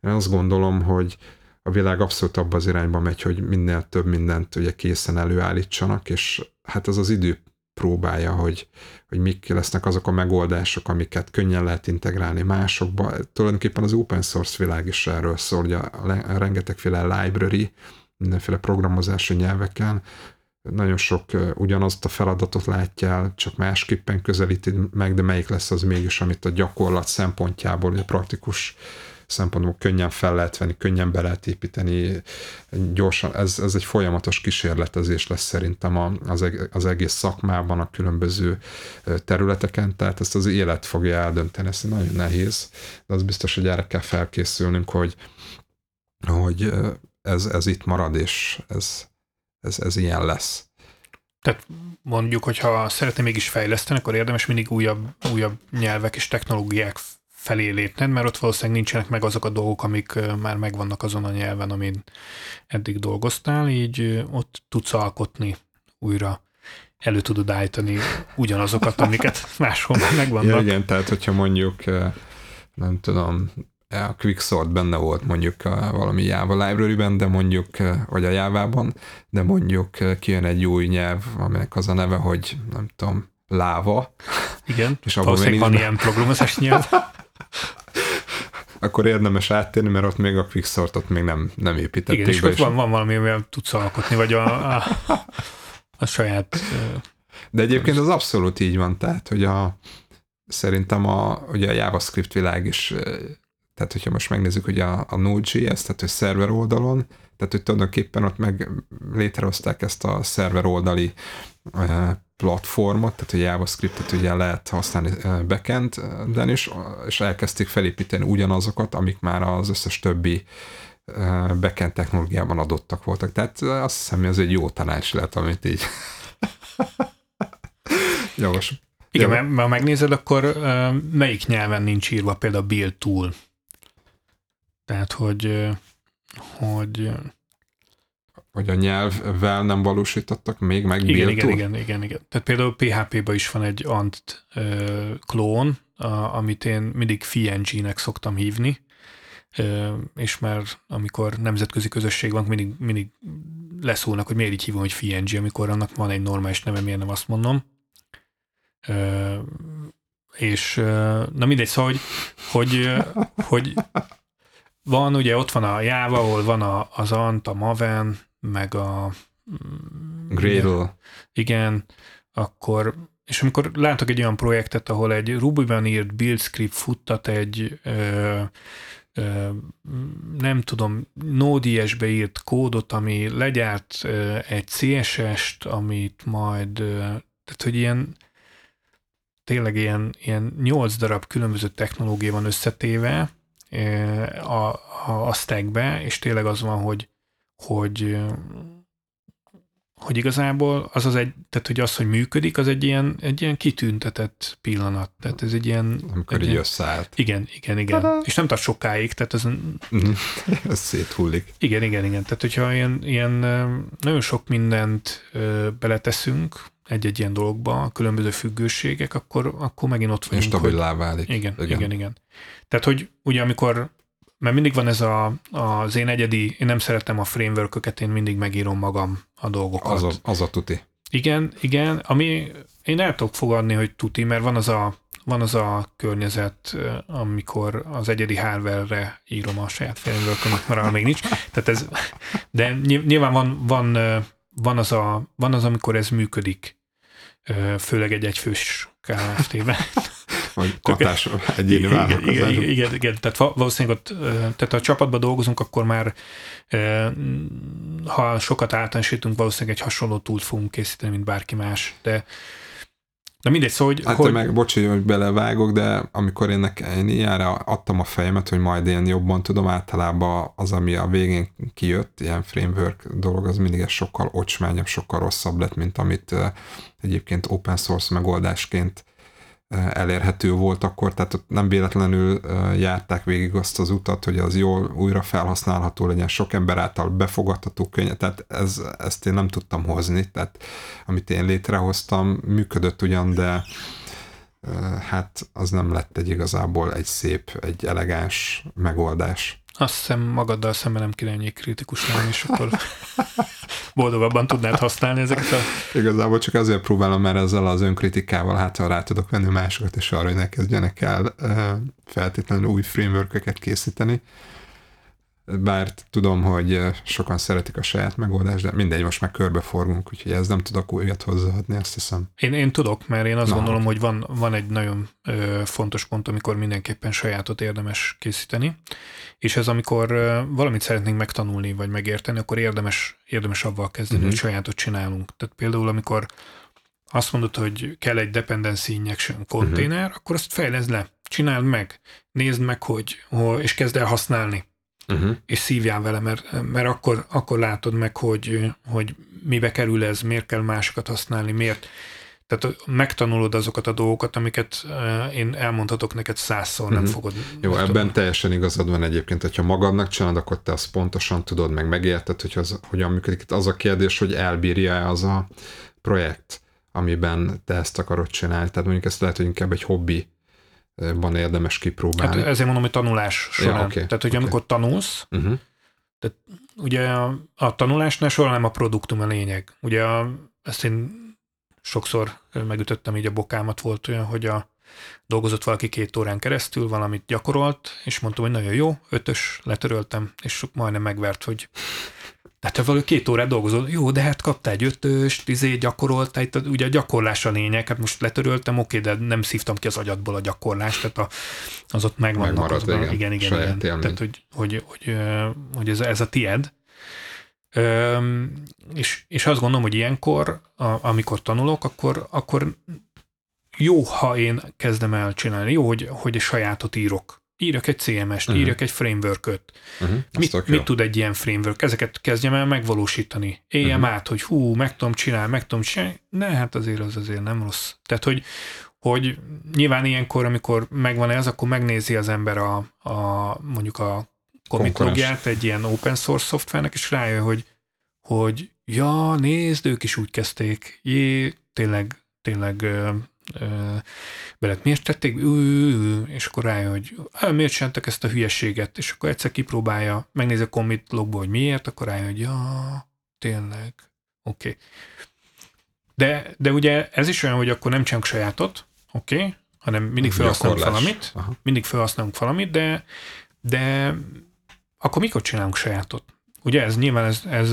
én azt gondolom, hogy a világ abszolút abban az irányba megy, hogy minél több mindent ugye készen előállítsanak, és hát ez az idő próbálja, hogy, hogy mik lesznek azok a megoldások, amiket könnyen lehet integrálni másokba. Tulajdonképpen az open source világ is erről szól, hogy a, rengetegféle library, mindenféle programozási nyelveken, nagyon sok ugyanazt a feladatot látja el, csak másképpen közelíti meg, de melyik lesz az mégis, amit a gyakorlat szempontjából, a praktikus szempontból könnyen fel lehet venni, könnyen be lehet építeni, gyorsan, ez, ez egy folyamatos kísérletezés lesz szerintem az, az egész szakmában, a különböző területeken, tehát ezt az élet fogja eldönteni, ez nagyon nehéz, de az biztos, hogy erre kell felkészülnünk, hogy, hogy ez, ez itt marad, és ez, ez, ez ilyen lesz. Tehát mondjuk, hogyha szeretném mégis fejleszteni, akkor érdemes mindig újabb, újabb nyelvek és technológiák felé lépned, mert ott valószínűleg nincsenek meg azok a dolgok, amik már megvannak azon a nyelven, amin eddig dolgoztál, így ott tudsz alkotni újra elő tudod állítani ugyanazokat, amiket máshol megvannak. Ja, igen, tehát hogyha mondjuk nem tudom, a Quicksort benne volt mondjuk a, valami Java library-ben, de mondjuk, vagy a Java-ban, de mondjuk kijön egy új nyelv, aminek az a neve, hogy nem tudom, láva. Igen, és abban van ilyen programozás nyelv. akkor érdemes áttérni, mert ott még a quicksortot még nem, nem építették Igen, és ott van, van valami, amivel tudsz alkotni, vagy a, a, a saját... De egyébként az abszolút így van, tehát, hogy a, szerintem a, ugye a JavaScript világ is, tehát hogyha most megnézzük, hogy a, a Node.js, tehát hogy szerver oldalon, tehát hogy tulajdonképpen ott meg létrehozták ezt a szerver oldali platformot, tehát a JavaScript-et ugye lehet használni backend-en is, és elkezdték felépíteni ugyanazokat, amik már az összes többi backend technológiában adottak voltak. Tehát azt hiszem, ez egy jó tanács lehet, amit így Jogos. Igen, mert ha megnézed, akkor melyik nyelven nincs írva például build tool? Tehát, hogy, hogy hogy a nyelvvel nem valósítottak még meg igen, igen, igen, igen, igen. Tehát például PHP-ban is van egy ant uh, klón, a, amit én mindig FNG-nek szoktam hívni, uh, és már amikor nemzetközi közösség van, mindig, mindig leszólnak, hogy miért így hívom, hogy FNG, amikor annak van egy normális neve, miért nem azt mondom. Uh, és na mindegy, szóval, hogy, hogy, hogy van, ugye ott van a Java, ahol van a, az Ant, a Maven, meg a mm, Gradle. Igen, akkor és amikor látok egy olyan projektet, ahol egy Ruby-ben írt build script futtat egy ö, ö, nem tudom, Node.js-be írt kódot, ami legyárt ö, egy CSS-t, amit majd, ö, tehát hogy ilyen tényleg ilyen, ilyen 8 darab különböző technológia van összetéve a, a, a stackbe, és tényleg az van, hogy hogy hogy igazából az az egy, tehát hogy az, hogy működik, az egy ilyen, egy ilyen kitüntetett pillanat. Tehát ez egy ilyen... Amikor egy így összeállt. Igen, igen, igen. Tada! És nem tart sokáig, tehát ez... Mm, ez széthullik. Igen, igen, igen. Tehát hogyha ilyen, ilyen nagyon sok mindent beleteszünk egy-egy ilyen dologba, különböző függőségek, akkor, akkor megint ott vagyunk. És stabilá válik. Igen, igen, igen, igen. Tehát, hogy ugye amikor mert mindig van ez a, az én egyedi, én nem szeretem a framework én mindig megírom magam a dolgokat. Az a, az a tuti. Igen, igen, ami én el tudok fogadni, hogy tuti, mert van az a, van az a környezet, amikor az egyedi hardware-re írom a saját framework mert arra még nincs. Tehát ez, de nyilván van, van, van, az a, van az, amikor ez működik, főleg egy egyfős KFT-ben. Vagy hatás egyéni igen, igen, igen, igen, tehát valószínűleg ott, tehát a csapatban dolgozunk, akkor már ha sokat általánosítunk, valószínűleg egy hasonló túlt fogunk készíteni, mint bárki más, de Na mindegy, szó, hogy... Hát hogy... meg, bocsi, hogy belevágok, de amikor én, nekem, én ilyenre adtam a fejemet, hogy majd én jobban tudom, általában az, ami a végén kijött, ilyen framework dolog, az mindig egy sokkal ocsmányabb, sokkal rosszabb lett, mint amit egyébként open source megoldásként elérhető volt akkor, tehát nem véletlenül járták végig azt az utat, hogy az jól újra felhasználható legyen, sok ember által befogadható könnyen, tehát ez, ezt én nem tudtam hozni, tehát amit én létrehoztam, működött ugyan, de hát az nem lett egy igazából egy szép, egy elegáns megoldás. Azt hiszem magaddal szemben nem kéne ennyi kritikus lenni, és akkor boldogabban tudnád használni ezeket a... Igazából csak azért próbálom, mert ezzel az önkritikával hát ha rá tudok venni másokat, és arra, hogy ne kezdjenek el feltétlenül új framework készíteni bár tudom, hogy sokan szeretik a saját megoldást, de mindegy, most már körbeforgunk, úgyhogy ez nem tudok újat hozzáadni, azt hiszem. Én, én tudok, mert én azt Na. gondolom, hogy van, van egy nagyon ö, fontos pont, amikor mindenképpen sajátot érdemes készíteni, és ez amikor ö, valamit szeretnénk megtanulni, vagy megérteni, akkor érdemes, érdemes avval kezdeni, uh-huh. hogy sajátot csinálunk. Tehát például, amikor azt mondod, hogy kell egy dependency injection konténer, uh-huh. akkor azt fejleszd le, csináld meg, nézd meg, hogy, hogy és kezd el használni uh-huh. és szívjál vele, mert, mert akkor, akkor látod meg, hogy, hogy mibe kerül ez, miért kell másokat használni, miért. Tehát megtanulod azokat a dolgokat, amiket eh, én elmondhatok neked százszor, uh-huh. nem mhm. fogod. Jó, ebben tudom. teljesen igazad van egyébként, hogyha magadnak csinálod, akkor te azt pontosan tudod, meg megérted, hogy az, hogyan működik. Itt az a kérdés, hogy elbírja-e az a projekt, amiben te ezt akarod csinálni. Tehát mondjuk ezt lehet, hogy inkább egy hobbi van érdemes kipróbálni. Hát ezért mondom, hogy tanulás során. Ja, okay, tehát, hogy okay. amikor tanulsz, uh-huh. tehát ugye a, a tanulásnál soha nem a produktum a lényeg. Ugye a, ezt én sokszor megütöttem így a bokámat, volt olyan, hogy a dolgozott valaki két órán keresztül, valamit gyakorolt, és mondtam, hogy nagyon jó, ötös, letöröltem, és majdnem megvert, hogy tehát te valami két órát dolgozol, jó, de hát kaptál egy ötös, izé gyakoroltál, itt ugye a gyakorlás a lényeg, hát most letöröltem, oké, de nem szívtam ki az agyadból a gyakorlást, tehát a, az ott megvan. Megmaradt, igen, igen, igen, igen. Tehát, hogy, hogy, hogy, hogy ez, ez a tied. Üm, és, és azt gondolom, hogy ilyenkor, a, amikor tanulok, akkor, akkor jó, ha én kezdem el csinálni, jó, hogy, hogy a sajátot írok írjak egy CMS-t, uh-huh. írjak egy framework-öt. Uh-huh. Mit, mit tud egy ilyen framework? Ezeket kezdjem el megvalósítani. Éljem uh-huh. át, hogy hú, meg tudom csinálni, meg tudom csinálni. Ne, hát azért az azért nem rossz. Tehát, hogy, hogy nyilván ilyenkor, amikor megvan ez, akkor megnézi az ember a, a mondjuk a commit logját egy ilyen open source szoftvernek, és rájön, hogy, hogy ja, nézd, ők is úgy kezdték, jé, tényleg, tényleg belet, miért tették, és akkor rájön, hogy miért csináltak ezt a hülyességet, és akkor egyszer kipróbálja, megnézi a commit logba, hogy miért, akkor rájön, hogy ja, tényleg, oké. Okay. De, de ugye ez is olyan, hogy akkor nem csinálunk sajátot, oké, okay, hanem mindig felhasználunk valamit, Aha. mindig felhasználunk valamit, de, de akkor mikor csinálunk sajátot? Ugye ez nyilván ez, ez,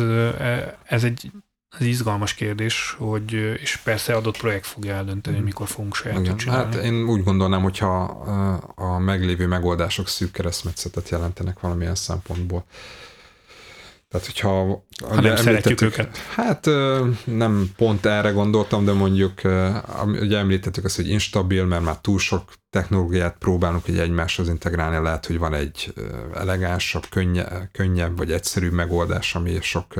ez egy ez izgalmas kérdés, hogy, és persze adott projekt fogja eldönteni, hogy mikor fogunk sajátot csinálni. Hát én úgy gondolnám, hogyha a meglévő megoldások szűk keresztmetszetet jelentenek valamilyen szempontból, tehát, hogyha... Ha nem szeretjük őket. Hát nem pont erre gondoltam, de mondjuk ugye említettük azt, hogy instabil, mert már túl sok technológiát próbálunk egy egymáshoz integrálni, lehet, hogy van egy elegánsabb, könnye, könnyebb vagy egyszerűbb megoldás, ami sok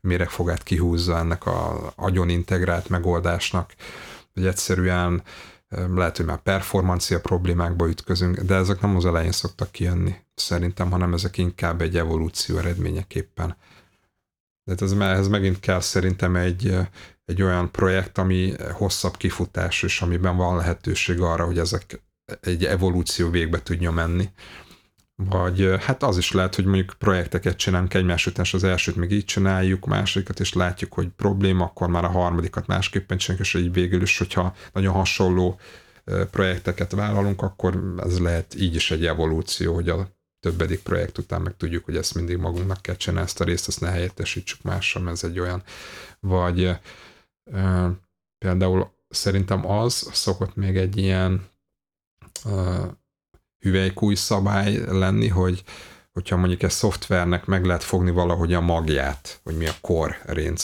méregfogát kihúzza ennek a agyon integrált megoldásnak, vagy egyszerűen lehet, hogy már performancia problémákba ütközünk, de ezek nem az elején szoktak kijönni szerintem, hanem ezek inkább egy evolúció eredményeképpen. De ez, ez megint kell szerintem egy, egy olyan projekt, ami hosszabb kifutás, és amiben van lehetőség arra, hogy ezek egy evolúció végbe tudja menni. Vagy hát az is lehet, hogy mondjuk projekteket csinálunk egymás után, és az elsőt még így csináljuk, másodikat, és látjuk, hogy probléma, akkor már a harmadikat másképpen csináljuk, és így végül is, hogyha nagyon hasonló projekteket vállalunk, akkor ez lehet így is egy evolúció, hogy a többedik projekt után meg tudjuk, hogy ezt mindig magunknak kell csinálni, ezt a részt, ezt ne helyettesítsük mással, mert ez egy olyan, vagy e, például szerintem az szokott még egy ilyen hüvelykúj szabály lenni, hogy hogyha mondjuk egy szoftvernek meg lehet fogni valahogy a magját, hogy mi a core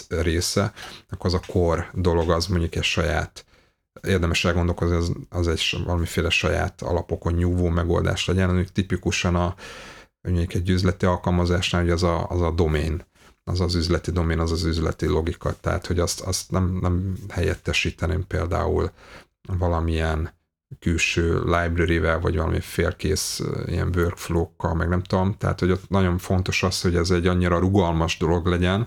része, akkor az a core dolog az mondjuk egy saját érdemes elgondolkozni, az, az egy valamiféle saját alapokon nyúvó megoldás legyen, hogy tipikusan a, mondjuk egy üzleti alkalmazásnál, hogy az a, az a domain, az az üzleti domén, az az üzleti logika, tehát hogy azt, azt nem, nem helyettesíteném például valamilyen külső library-vel, vagy valami félkész ilyen workflow-kkal, meg nem tudom, tehát hogy ott nagyon fontos az, hogy ez egy annyira rugalmas dolog legyen,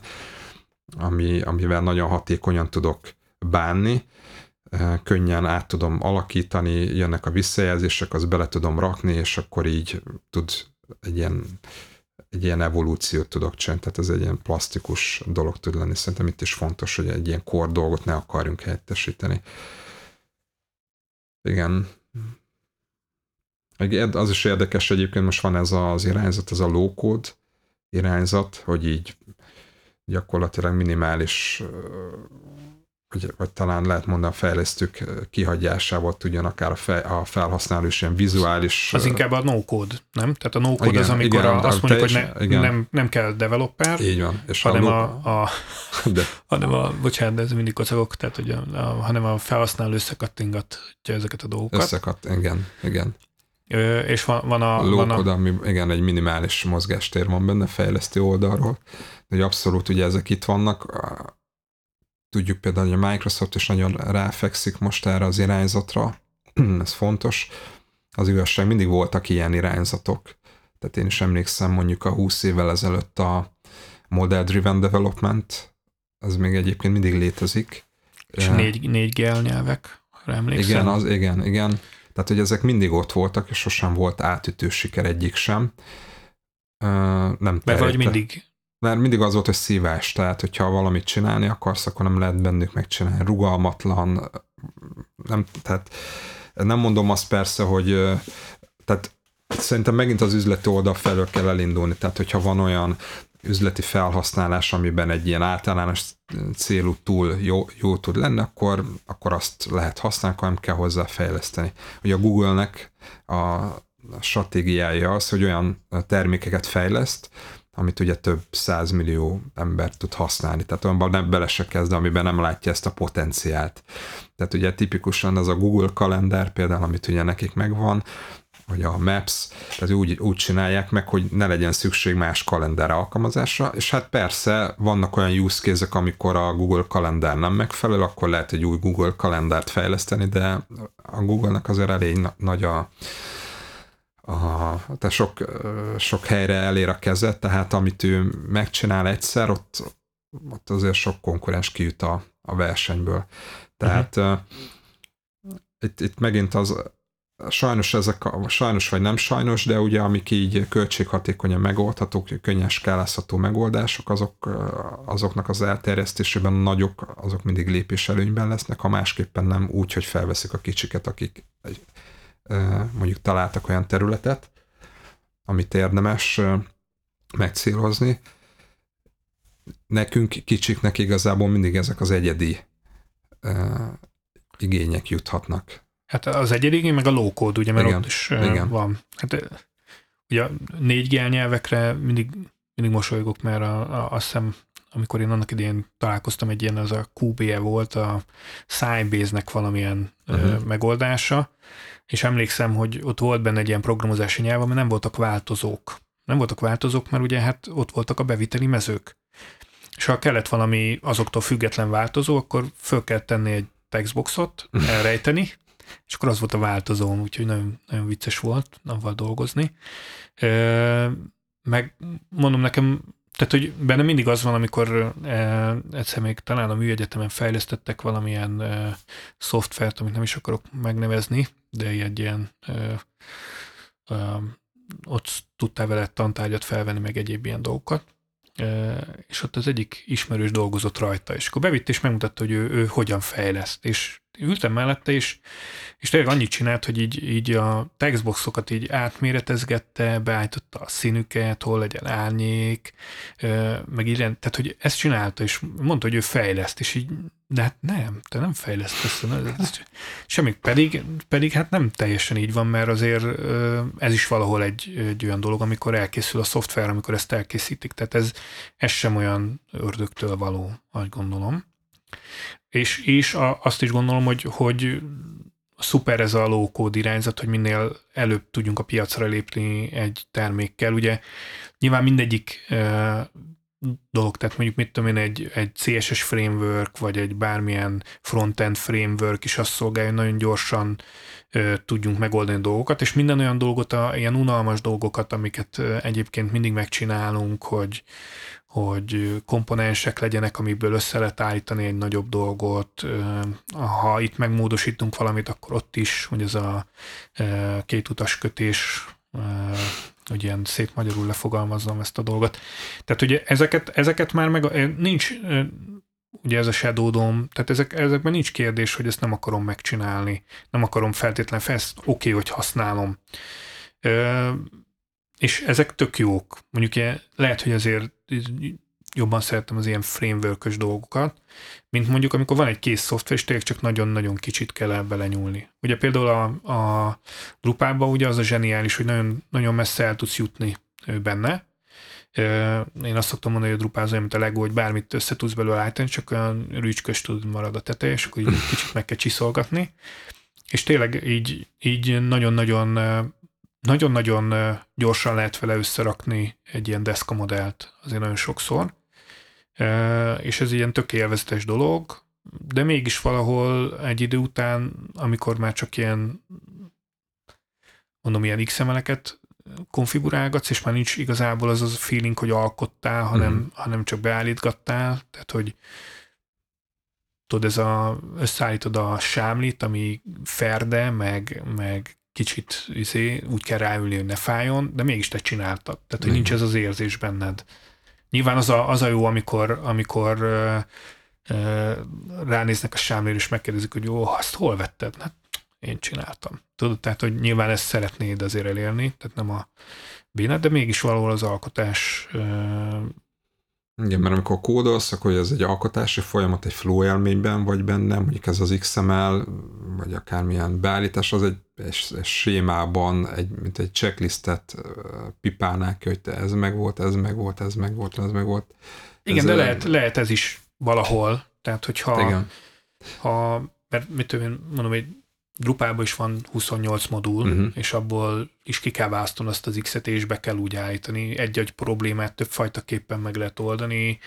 ami, amivel nagyon hatékonyan tudok bánni, könnyen át tudom alakítani, jönnek a visszajelzések, az bele tudom rakni, és akkor így tud egy ilyen, egy ilyen evolúciót tudok csinálni, tehát ez egy ilyen plastikus dolog tud lenni. Szerintem itt is fontos, hogy egy ilyen kor dolgot ne akarjunk helyettesíteni. Igen. Az is érdekes egyébként, most van ez az irányzat, ez a low-code irányzat, hogy így gyakorlatilag minimális vagy, vagy talán lehet mondani a fejlesztők kihagyásával tudjon akár a, fej, a felhasználó is ilyen vizuális... Az inkább a no-code, nem? Tehát a no-code igen, az, amikor igen, a, azt mondjuk, hogy ne, igen. nem, nem kell developer, Így van. És hanem a, a, a de. hanem a, bocsánat, de ez mindig kocogok, tehát hogy a, a, hanem a felhasználó összekattingatja ezeket a dolgokat. Összekat, igen, igen. Ö, és van, van a... a van a... ami igen, egy minimális mozgástér van benne fejlesztő oldalról, de hogy abszolút ugye ezek itt vannak, Tudjuk például, hogy a Microsoft is nagyon ráfekszik most erre az irányzatra, ez fontos. Az igazság, mindig voltak ilyen irányzatok. Tehát én is emlékszem mondjuk a 20 évvel ezelőtt a Model Driven Development, az még egyébként mindig létezik. És négy, négy GL nyelvek, emlékszem. Igen, az, igen, igen. Tehát, hogy ezek mindig ott voltak, és sosem volt átütő siker egyik sem. Nem Mert vagy mindig mert mindig az volt, hogy szívás, tehát hogyha valamit csinálni akarsz, akkor nem lehet bennük megcsinálni. Rugalmatlan, nem, tehát nem mondom azt persze, hogy tehát szerintem megint az üzleti oldal felől kell elindulni, tehát hogyha van olyan üzleti felhasználás, amiben egy ilyen általános célú túl jó, jó tud lenni, akkor, akkor azt lehet használni, akkor nem kell hozzá fejleszteni. Ugye a Google-nek a stratégiája az, hogy olyan termékeket fejleszt, amit ugye több százmillió ember tud használni. Tehát olyanban nem bele se kezd, amiben nem látja ezt a potenciált. Tehát ugye tipikusan az a Google kalendár például, amit ugye nekik megvan, vagy a Maps, tehát úgy, úgy csinálják meg, hogy ne legyen szükség más kalendár alkalmazásra, és hát persze vannak olyan use case amikor a Google kalendár nem megfelel, akkor lehet egy új Google kalendárt fejleszteni, de a Google-nek azért elég nagy a, a, tehát sok, sok helyre elér a kezet, tehát amit ő megcsinál egyszer, ott, ott azért sok konkurens kijut a, a versenyből. Tehát uh-huh. itt, itt megint az, sajnos ezek, a, sajnos vagy nem sajnos, de ugye amik így költséghatékonyan megoldhatók, könnyen skálázható megoldások, azok, azoknak az elterjesztésében nagyok, azok mindig lépéselőnyben lesznek, ha másképpen nem úgy, hogy felveszik a kicsiket, akik egy mondjuk találtak olyan területet, amit érdemes megcélozni. Nekünk kicsiknek igazából mindig ezek az egyedi igények juthatnak. Hát az egyedi meg a code, ugye, mert igen, ott is igen. van. Hát ugye négy g nyelvekre mindig, mindig mosolygok, mert a, a, azt hiszem, amikor én annak idén találkoztam egy ilyen, az a QBE volt, a Sybase-nek valamilyen uh-huh. megoldása, és emlékszem, hogy ott volt benne egy ilyen programozási nyelv, ami nem voltak változók. Nem voltak változók, mert ugye hát ott voltak a beviteli mezők. És ha kellett valami azoktól független változó, akkor föl kell tenni egy textboxot, elrejteni, és akkor az volt a változó, úgyhogy nagyon, nagyon vicces volt avval dolgozni. Meg mondom nekem, tehát, hogy benne mindig az van, amikor e, egyszer még talán a műegyetemen fejlesztettek valamilyen e, szoftvert, amit nem is akarok megnevezni, de egy ilyen e, e, ott tudtál vele tantárgyat felvenni, meg egyéb ilyen dolgokat. E, és ott az egyik ismerős dolgozott rajta, és akkor bevitt és megmutatta, hogy ő, ő hogyan fejleszt, és ültem mellette, és, és tényleg annyit csinált, hogy így, így a textboxokat így átméretezgette, beállította a színüket, hol legyen árnyék, meg így, tehát hogy ezt csinálta, és mondta, hogy ő fejleszt, és így, de hát nem, te nem fejlesztesz, semmi, pedig, pedig hát nem teljesen így van, mert azért ez is valahol egy, egy olyan dolog, amikor elkészül a szoftver, amikor ezt elkészítik, tehát ez, ez sem olyan ördögtől való, azt gondolom. És, és a, azt is gondolom, hogy, hogy szuper ez a low-code irányzat, hogy minél előbb tudjunk a piacra lépni egy termékkel. Ugye nyilván mindegyik e, dolog, tehát mondjuk mit tudom én, egy, egy CSS framework, vagy egy bármilyen frontend framework is azt szolgálja, hogy nagyon gyorsan e, tudjunk megoldani dolgokat, és minden olyan dolgot, a, ilyen unalmas dolgokat, amiket egyébként mindig megcsinálunk, hogy, hogy komponensek legyenek, amiből össze lehet állítani egy nagyobb dolgot. Ha itt megmódosítunk valamit, akkor ott is, hogy ez a két utas kötés, hogy ilyen szép magyarul lefogalmazom ezt a dolgot. Tehát ugye ezeket, ezeket már meg nincs, ugye ez a Shadow tehát ezek, ezekben nincs kérdés, hogy ezt nem akarom megcsinálni, nem akarom feltétlenül fel, oké, okay, hogy használom és ezek tök jók. Mondjuk lehet, hogy azért jobban szeretem az ilyen framework dolgokat, mint mondjuk amikor van egy kész szoftver, és tényleg csak nagyon-nagyon kicsit kell belenyúlni. Ugye például a, a Drupalban ugye az a zseniális, hogy nagyon, nagyon messze el tudsz jutni benne. Én azt szoktam mondani, hogy a Drupal az olyan, mint a Lego, hogy bármit össze tudsz belőle állítani, csak olyan rücskös tud marad a teteje, és akkor így kicsit meg kell csiszolgatni. És tényleg így, így nagyon-nagyon nagyon-nagyon gyorsan lehet vele összerakni egy ilyen deszka modellt, azért nagyon sokszor, és ez ilyen tök élvezetes dolog, de mégis valahol egy idő után, amikor már csak ilyen mondom, ilyen XML-eket konfigurálgatsz, és már nincs igazából az az feeling, hogy alkottál, hanem, mm. hanem csak beállítgattál, tehát hogy tudod, ez a, összeállítod a sámlit, ami ferde, meg, meg kicsit izé, úgy kell ráülni, hogy ne fájjon, de mégis te csináltad. Tehát, hogy nincs ez az érzés benned. Nyilván az a, az a jó, amikor, amikor ö, ö, ránéznek a sámlér, és megkérdezik, hogy jó, azt hol vetted? Hát én csináltam. Tudod, tehát, hogy nyilván ezt szeretnéd azért elérni, tehát nem a bénát, de mégis valahol az alkotás ö, igen, mert amikor kódolsz, akkor ez egy alkotási folyamat, egy flow élményben vagy benne, mondjuk ez az XML, vagy akármilyen beállítás, az egy, egy, egy sémában, egy, mint egy checklistet pipálnák ki, hogy te ez meg volt, ez meg volt, ez meg volt, ez meg volt. Igen, ez de lehet, lehet ez is valahol, tehát hogyha igen. ha, mert mit tudom mondom, hogy Drupában is van 28 modul, uh-huh. és abból is ki kell választani azt az X-et, és be kell úgy állítani. Egy-egy problémát többfajta képpen meg lehet oldani.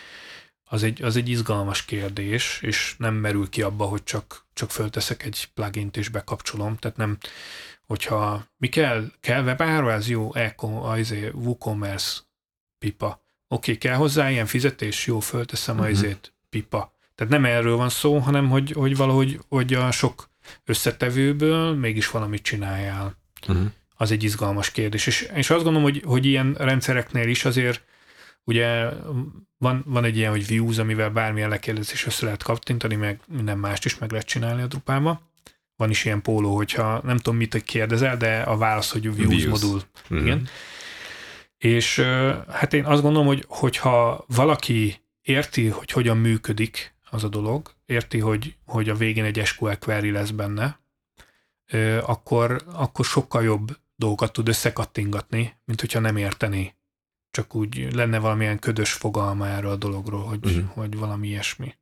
Az egy, az egy izgalmas kérdés, és nem merül ki abba, hogy csak, csak fölteszek egy plugin-t és bekapcsolom. Tehát nem, hogyha mi kell, kell webáruház, jó, e WooCommerce, pipa. Oké, okay, kell hozzá ilyen fizetés, jó, fölteszem uh-huh. a mhm. izét, pipa. Tehát nem erről van szó, hanem hogy, hogy valahogy hogy a sok összetevőből mégis valamit csináljál. Uh-huh. Az egy izgalmas kérdés. És, és azt gondolom, hogy, hogy ilyen rendszereknél is azért ugye van, van egy ilyen, hogy views, amivel bármilyen lekérdezés össze lehet kattintani, meg minden mást is meg lehet csinálni a Drupalba. Van is ilyen póló, hogyha nem tudom mit kérdezel, de a válasz, hogy views, views. modul. Uh-huh. Igen. És hát én azt gondolom, hogy hogyha valaki érti, hogy hogyan működik az a dolog, érti, hogy, hogy a végén egy SQL query lesz benne, akkor, akkor sokkal jobb dolgokat tud összekattingatni, mint hogyha nem érteni. Csak úgy lenne valamilyen ködös fogalma erről a dologról, hogy, uh-huh. hogy valami ilyesmi.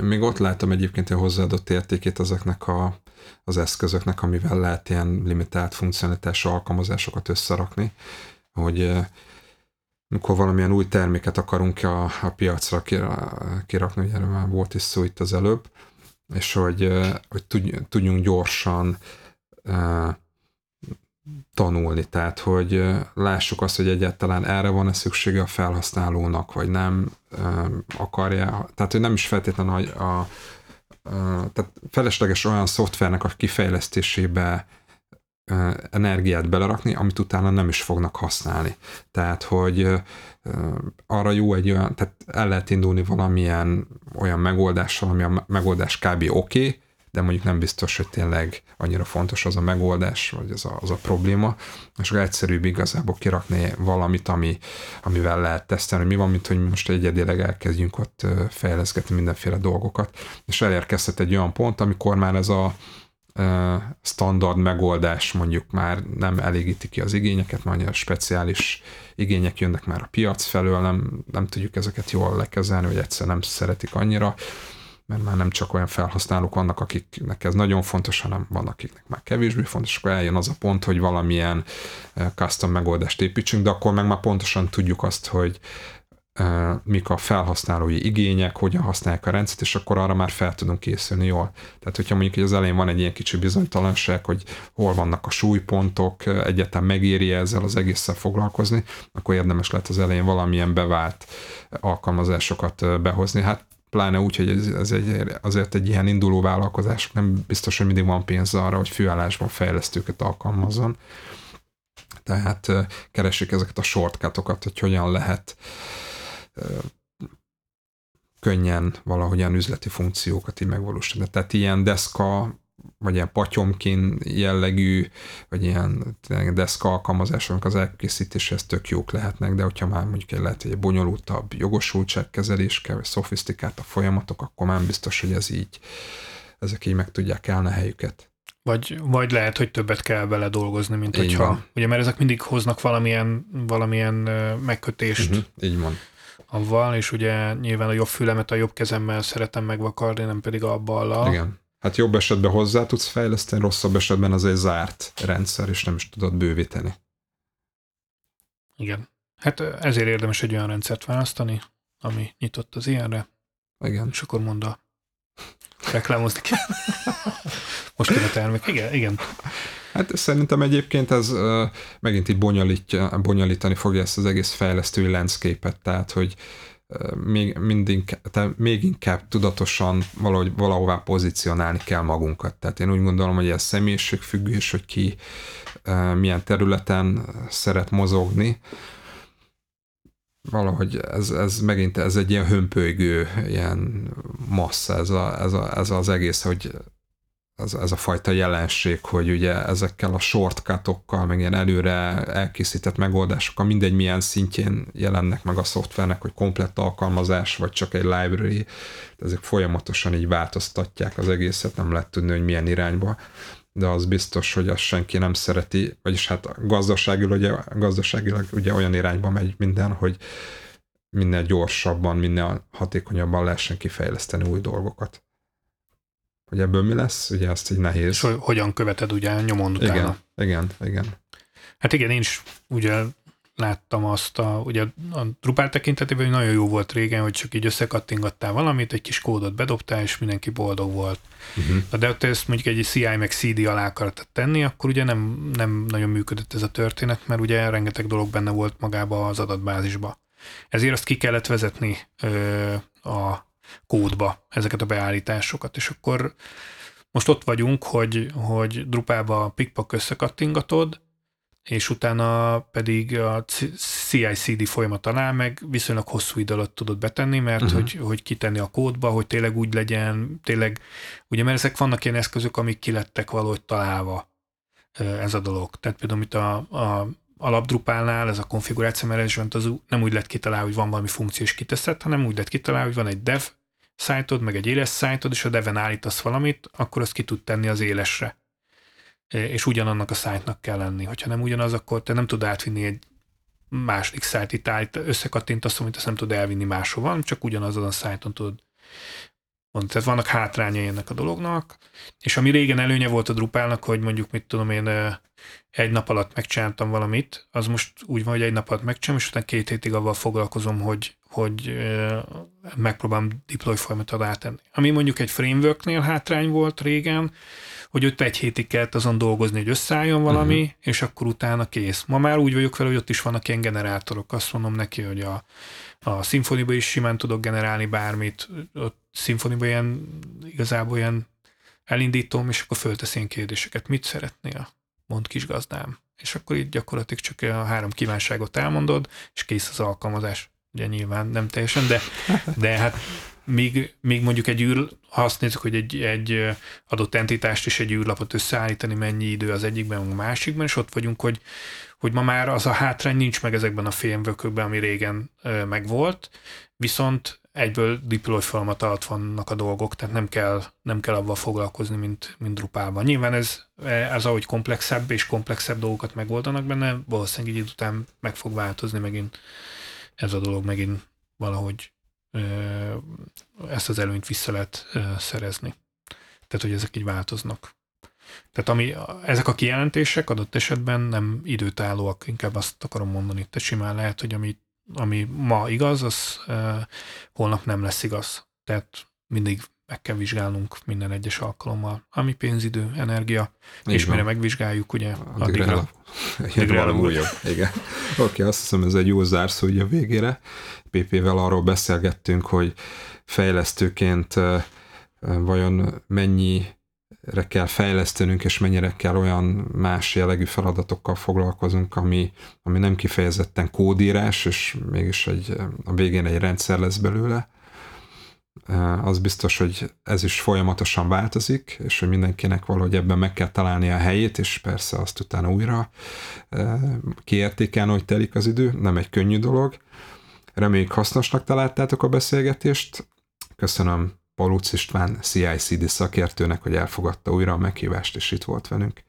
Még ott látom egyébként a hozzáadott értékét ezeknek a, az eszközöknek, amivel lehet ilyen limitált funkcionalitású alkalmazásokat összerakni, hogy amikor valamilyen új terméket akarunk a, a piacra kirakni, ugye már volt is szó itt az előbb, és hogy, hogy tudjunk gyorsan tanulni, tehát hogy lássuk azt, hogy egyáltalán erre van-e szüksége a felhasználónak, vagy nem akarja, tehát hogy nem is feltétlenül a, a, a tehát felesleges olyan szoftvernek a kifejlesztésébe energiát belerakni, amit utána nem is fognak használni. Tehát, hogy arra jó egy olyan, tehát el lehet indulni valamilyen olyan megoldással, ami a megoldás kb. oké, okay, de mondjuk nem biztos, hogy tényleg annyira fontos az a megoldás, vagy az a, az a probléma, és akkor egyszerűbb igazából kirakni valamit, ami, amivel lehet tesztelni, mi van, mint hogy most egyedileg elkezdjünk ott fejleszgetni mindenféle dolgokat, és elérkezhet egy olyan pont, amikor már ez a standard megoldás mondjuk már nem elégíti ki az igényeket, már a speciális igények jönnek már a piac felől, nem, nem tudjuk ezeket jól lekezelni, vagy egyszer nem szeretik annyira, mert már nem csak olyan felhasználók vannak, akiknek ez nagyon fontos, hanem vannak, akiknek már kevésbé fontos, akkor eljön az a pont, hogy valamilyen custom megoldást építsünk, de akkor meg már pontosan tudjuk azt, hogy mik a felhasználói igények, hogyan használják a rendszert, és akkor arra már fel tudunk készülni jól. Tehát, hogyha mondjuk az elején van egy ilyen kicsi bizonytalanság, hogy hol vannak a súlypontok, egyetem megéri ezzel az egésszel foglalkozni, akkor érdemes lehet az elején valamilyen bevált alkalmazásokat behozni. Hát pláne úgy, hogy ez, ez egy, azért egy ilyen induló vállalkozás, nem biztos, hogy mindig van pénz arra, hogy főállásban fejlesztőket alkalmazzon. Tehát keresik ezeket a shortcutokat, hogy hogyan lehet könnyen valahogyan üzleti funkciókat így megvalósítani. Tehát ilyen deszka, vagy ilyen patyomkin jellegű, vagy ilyen deszka alkalmazások az elkészítéshez tök jók lehetnek, de hogyha már mondjuk egy lehet egy bonyolultabb jogosultságkezelés kell, vagy a folyamatok, akkor már biztos, hogy ez így, ezek így meg tudják állni a helyüket. Vagy, vagy lehet, hogy többet kell vele dolgozni, mint így hogyha, van. ugye mert ezek mindig hoznak valamilyen, valamilyen megkötést. Uh-huh, így van avval, és ugye nyilván a jobb fülemet a jobb kezemmel szeretem megvakarni, nem pedig a ballal. Igen. Hát jobb esetben hozzá tudsz fejleszteni, rosszabb esetben az egy zárt rendszer, és nem is tudod bővíteni. Igen. Hát ezért érdemes egy olyan rendszert választani, ami nyitott az ilyenre. Igen. És akkor mond a reklámozni kell. Most jön a termék. Igen, igen. Hát szerintem egyébként ez uh, megint így bonyolítja, bonyolítani fogja ezt az egész fejlesztői landscape-et, tehát hogy uh, még, mindig, tehát még inkább tudatosan valahogy, valahová pozícionálni kell magunkat. Tehát én úgy gondolom, hogy ez személyiségfüggő, és hogy ki uh, milyen területen szeret mozogni. Valahogy ez, ez megint ez egy ilyen hömpölygő, ilyen massza, ez, a, ez, a, ez az egész, hogy ez, ez a fajta jelenség, hogy ugye ezekkel a shortcutokkal, meg ilyen előre elkészített megoldásokkal mindegy milyen szintjén jelennek meg a szoftvernek, hogy komplett alkalmazás, vagy csak egy library, ezek folyamatosan így változtatják az egészet, nem lehet tudni, hogy milyen irányba de az biztos, hogy azt senki nem szereti, vagyis hát gazdaságilag ugye, gazdaságilag ugye olyan irányba megy minden, hogy minél gyorsabban, minél hatékonyabban lehessen kifejleszteni új dolgokat hogy ebből mi lesz, ugye azt így nehéz. És hogyan követed ugye nyomon utána. Igen, igen, igen. Hát igen, én is ugye láttam azt, a, ugye a Drupal tekintetében, hogy nagyon jó volt régen, hogy csak így összekattingattál valamit, egy kis kódot bedobtál, és mindenki boldog volt. Uh-huh. De ha ezt mondjuk egy CI meg CD alá akartad tenni, akkor ugye nem, nem nagyon működött ez a történet, mert ugye rengeteg dolog benne volt magába az adatbázisba. Ezért azt ki kellett vezetni ö, a kódba ezeket a beállításokat, és akkor most ott vagyunk, hogy, hogy Drupalba a pikpak összekattingatod, és utána pedig a CI-CD folyamat alá meg viszonylag hosszú idő alatt tudod betenni, mert uh-huh. hogy, hogy kitenni a kódba, hogy tényleg úgy legyen, tényleg, ugye mert ezek vannak ilyen eszközök, amik kilettek valahogy találva ez a dolog. Tehát például itt a, a alapdrupálnál ez a konfiguráció management az nem úgy lett kitalálva, hogy van valami funkció és kiteszed, hanem úgy lett kitalálva, hogy van egy dev szájtod, meg egy éles szájtod, és a deven állítasz valamit, akkor azt ki tud tenni az élesre. És ugyanannak a szájtnak kell lenni. Hogyha nem ugyanaz, akkor te nem tud átvinni egy második szájt állít, összekattintasz, amit azt nem tud elvinni máshova, csak ugyanazon a szájton tudod mondani. Tehát vannak hátrányai ennek a dolognak, és ami régen előnye volt a Drupalnak, hogy mondjuk, mit tudom én, egy nap alatt megcsináltam valamit, az most úgy van, hogy egy nap alatt megcsinálom, és utána két hétig avval foglalkozom, hogy hogy megpróbálom deploy folyamatot átenni. Ami mondjuk egy frameworknél hátrány volt régen, hogy ott egy hétig kellett azon dolgozni, hogy összeálljon valami, uh-huh. és akkor utána kész. Ma már úgy vagyok vele, hogy ott is vannak ilyen generátorok. Azt mondom neki, hogy a, a symfony is simán tudok generálni bármit. A symfony ilyen igazából ilyen elindítom, és akkor föltesz ilyen kérdéseket. Mit szeretnél? Mond kis gazdám. És akkor így gyakorlatilag csak a három kívánságot elmondod, és kész az alkalmazás ugye nyilván nem teljesen, de, de hát míg, míg mondjuk egy űr, ha azt nézzük, hogy egy, egy adott entitást és egy űrlapot összeállítani, mennyi idő az egyikben, a másikban, és ott vagyunk, hogy, hogy ma már az a hátrány nincs meg ezekben a filmvökökben, ami régen megvolt, viszont egyből deploy folyamat alatt vannak a dolgok, tehát nem kell, nem kell abban foglalkozni, mint, mint Drupalban. Nyilván ez, ez ahogy komplexebb és komplexebb dolgokat megoldanak benne, valószínűleg így után meg fog változni megint ez a dolog megint valahogy ezt az előnyt vissza lehet szerezni. Tehát, hogy ezek így változnak. Tehát ami, ezek a kijelentések adott esetben nem időtállóak, inkább azt akarom mondani. Tehát simán lehet, hogy ami, ami ma igaz, az holnap nem lesz igaz. Tehát mindig meg kell vizsgálnunk minden egyes alkalommal, ami pénzidő, energia, Így és van. mire megvizsgáljuk, ugye, addigra, addigra, addigra valami újabb. Igen. Oké, okay, azt hiszem ez egy jó zárszó a végére. PP-vel arról beszélgettünk, hogy fejlesztőként vajon mennyire kell fejlesztenünk, és mennyire kell olyan más jellegű feladatokkal foglalkozunk, ami, ami nem kifejezetten kódírás, és mégis egy, a végén egy rendszer lesz belőle az biztos, hogy ez is folyamatosan változik, és hogy mindenkinek valahogy ebben meg kell találni a helyét, és persze azt utána újra kiértékelni, hogy telik az idő, nem egy könnyű dolog. Reméljük hasznosnak találtátok a beszélgetést. Köszönöm Paluc István CICD szakértőnek, hogy elfogadta újra a meghívást, és itt volt velünk.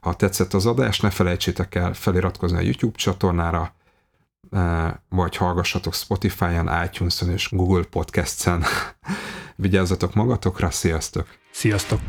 Ha tetszett az adás, ne felejtsétek el feliratkozni a YouTube csatornára, vagy hallgassatok Spotify-on, iTunes-on és Google Podcast-en. Vigyázzatok magatokra, sziasztok! Sziasztok!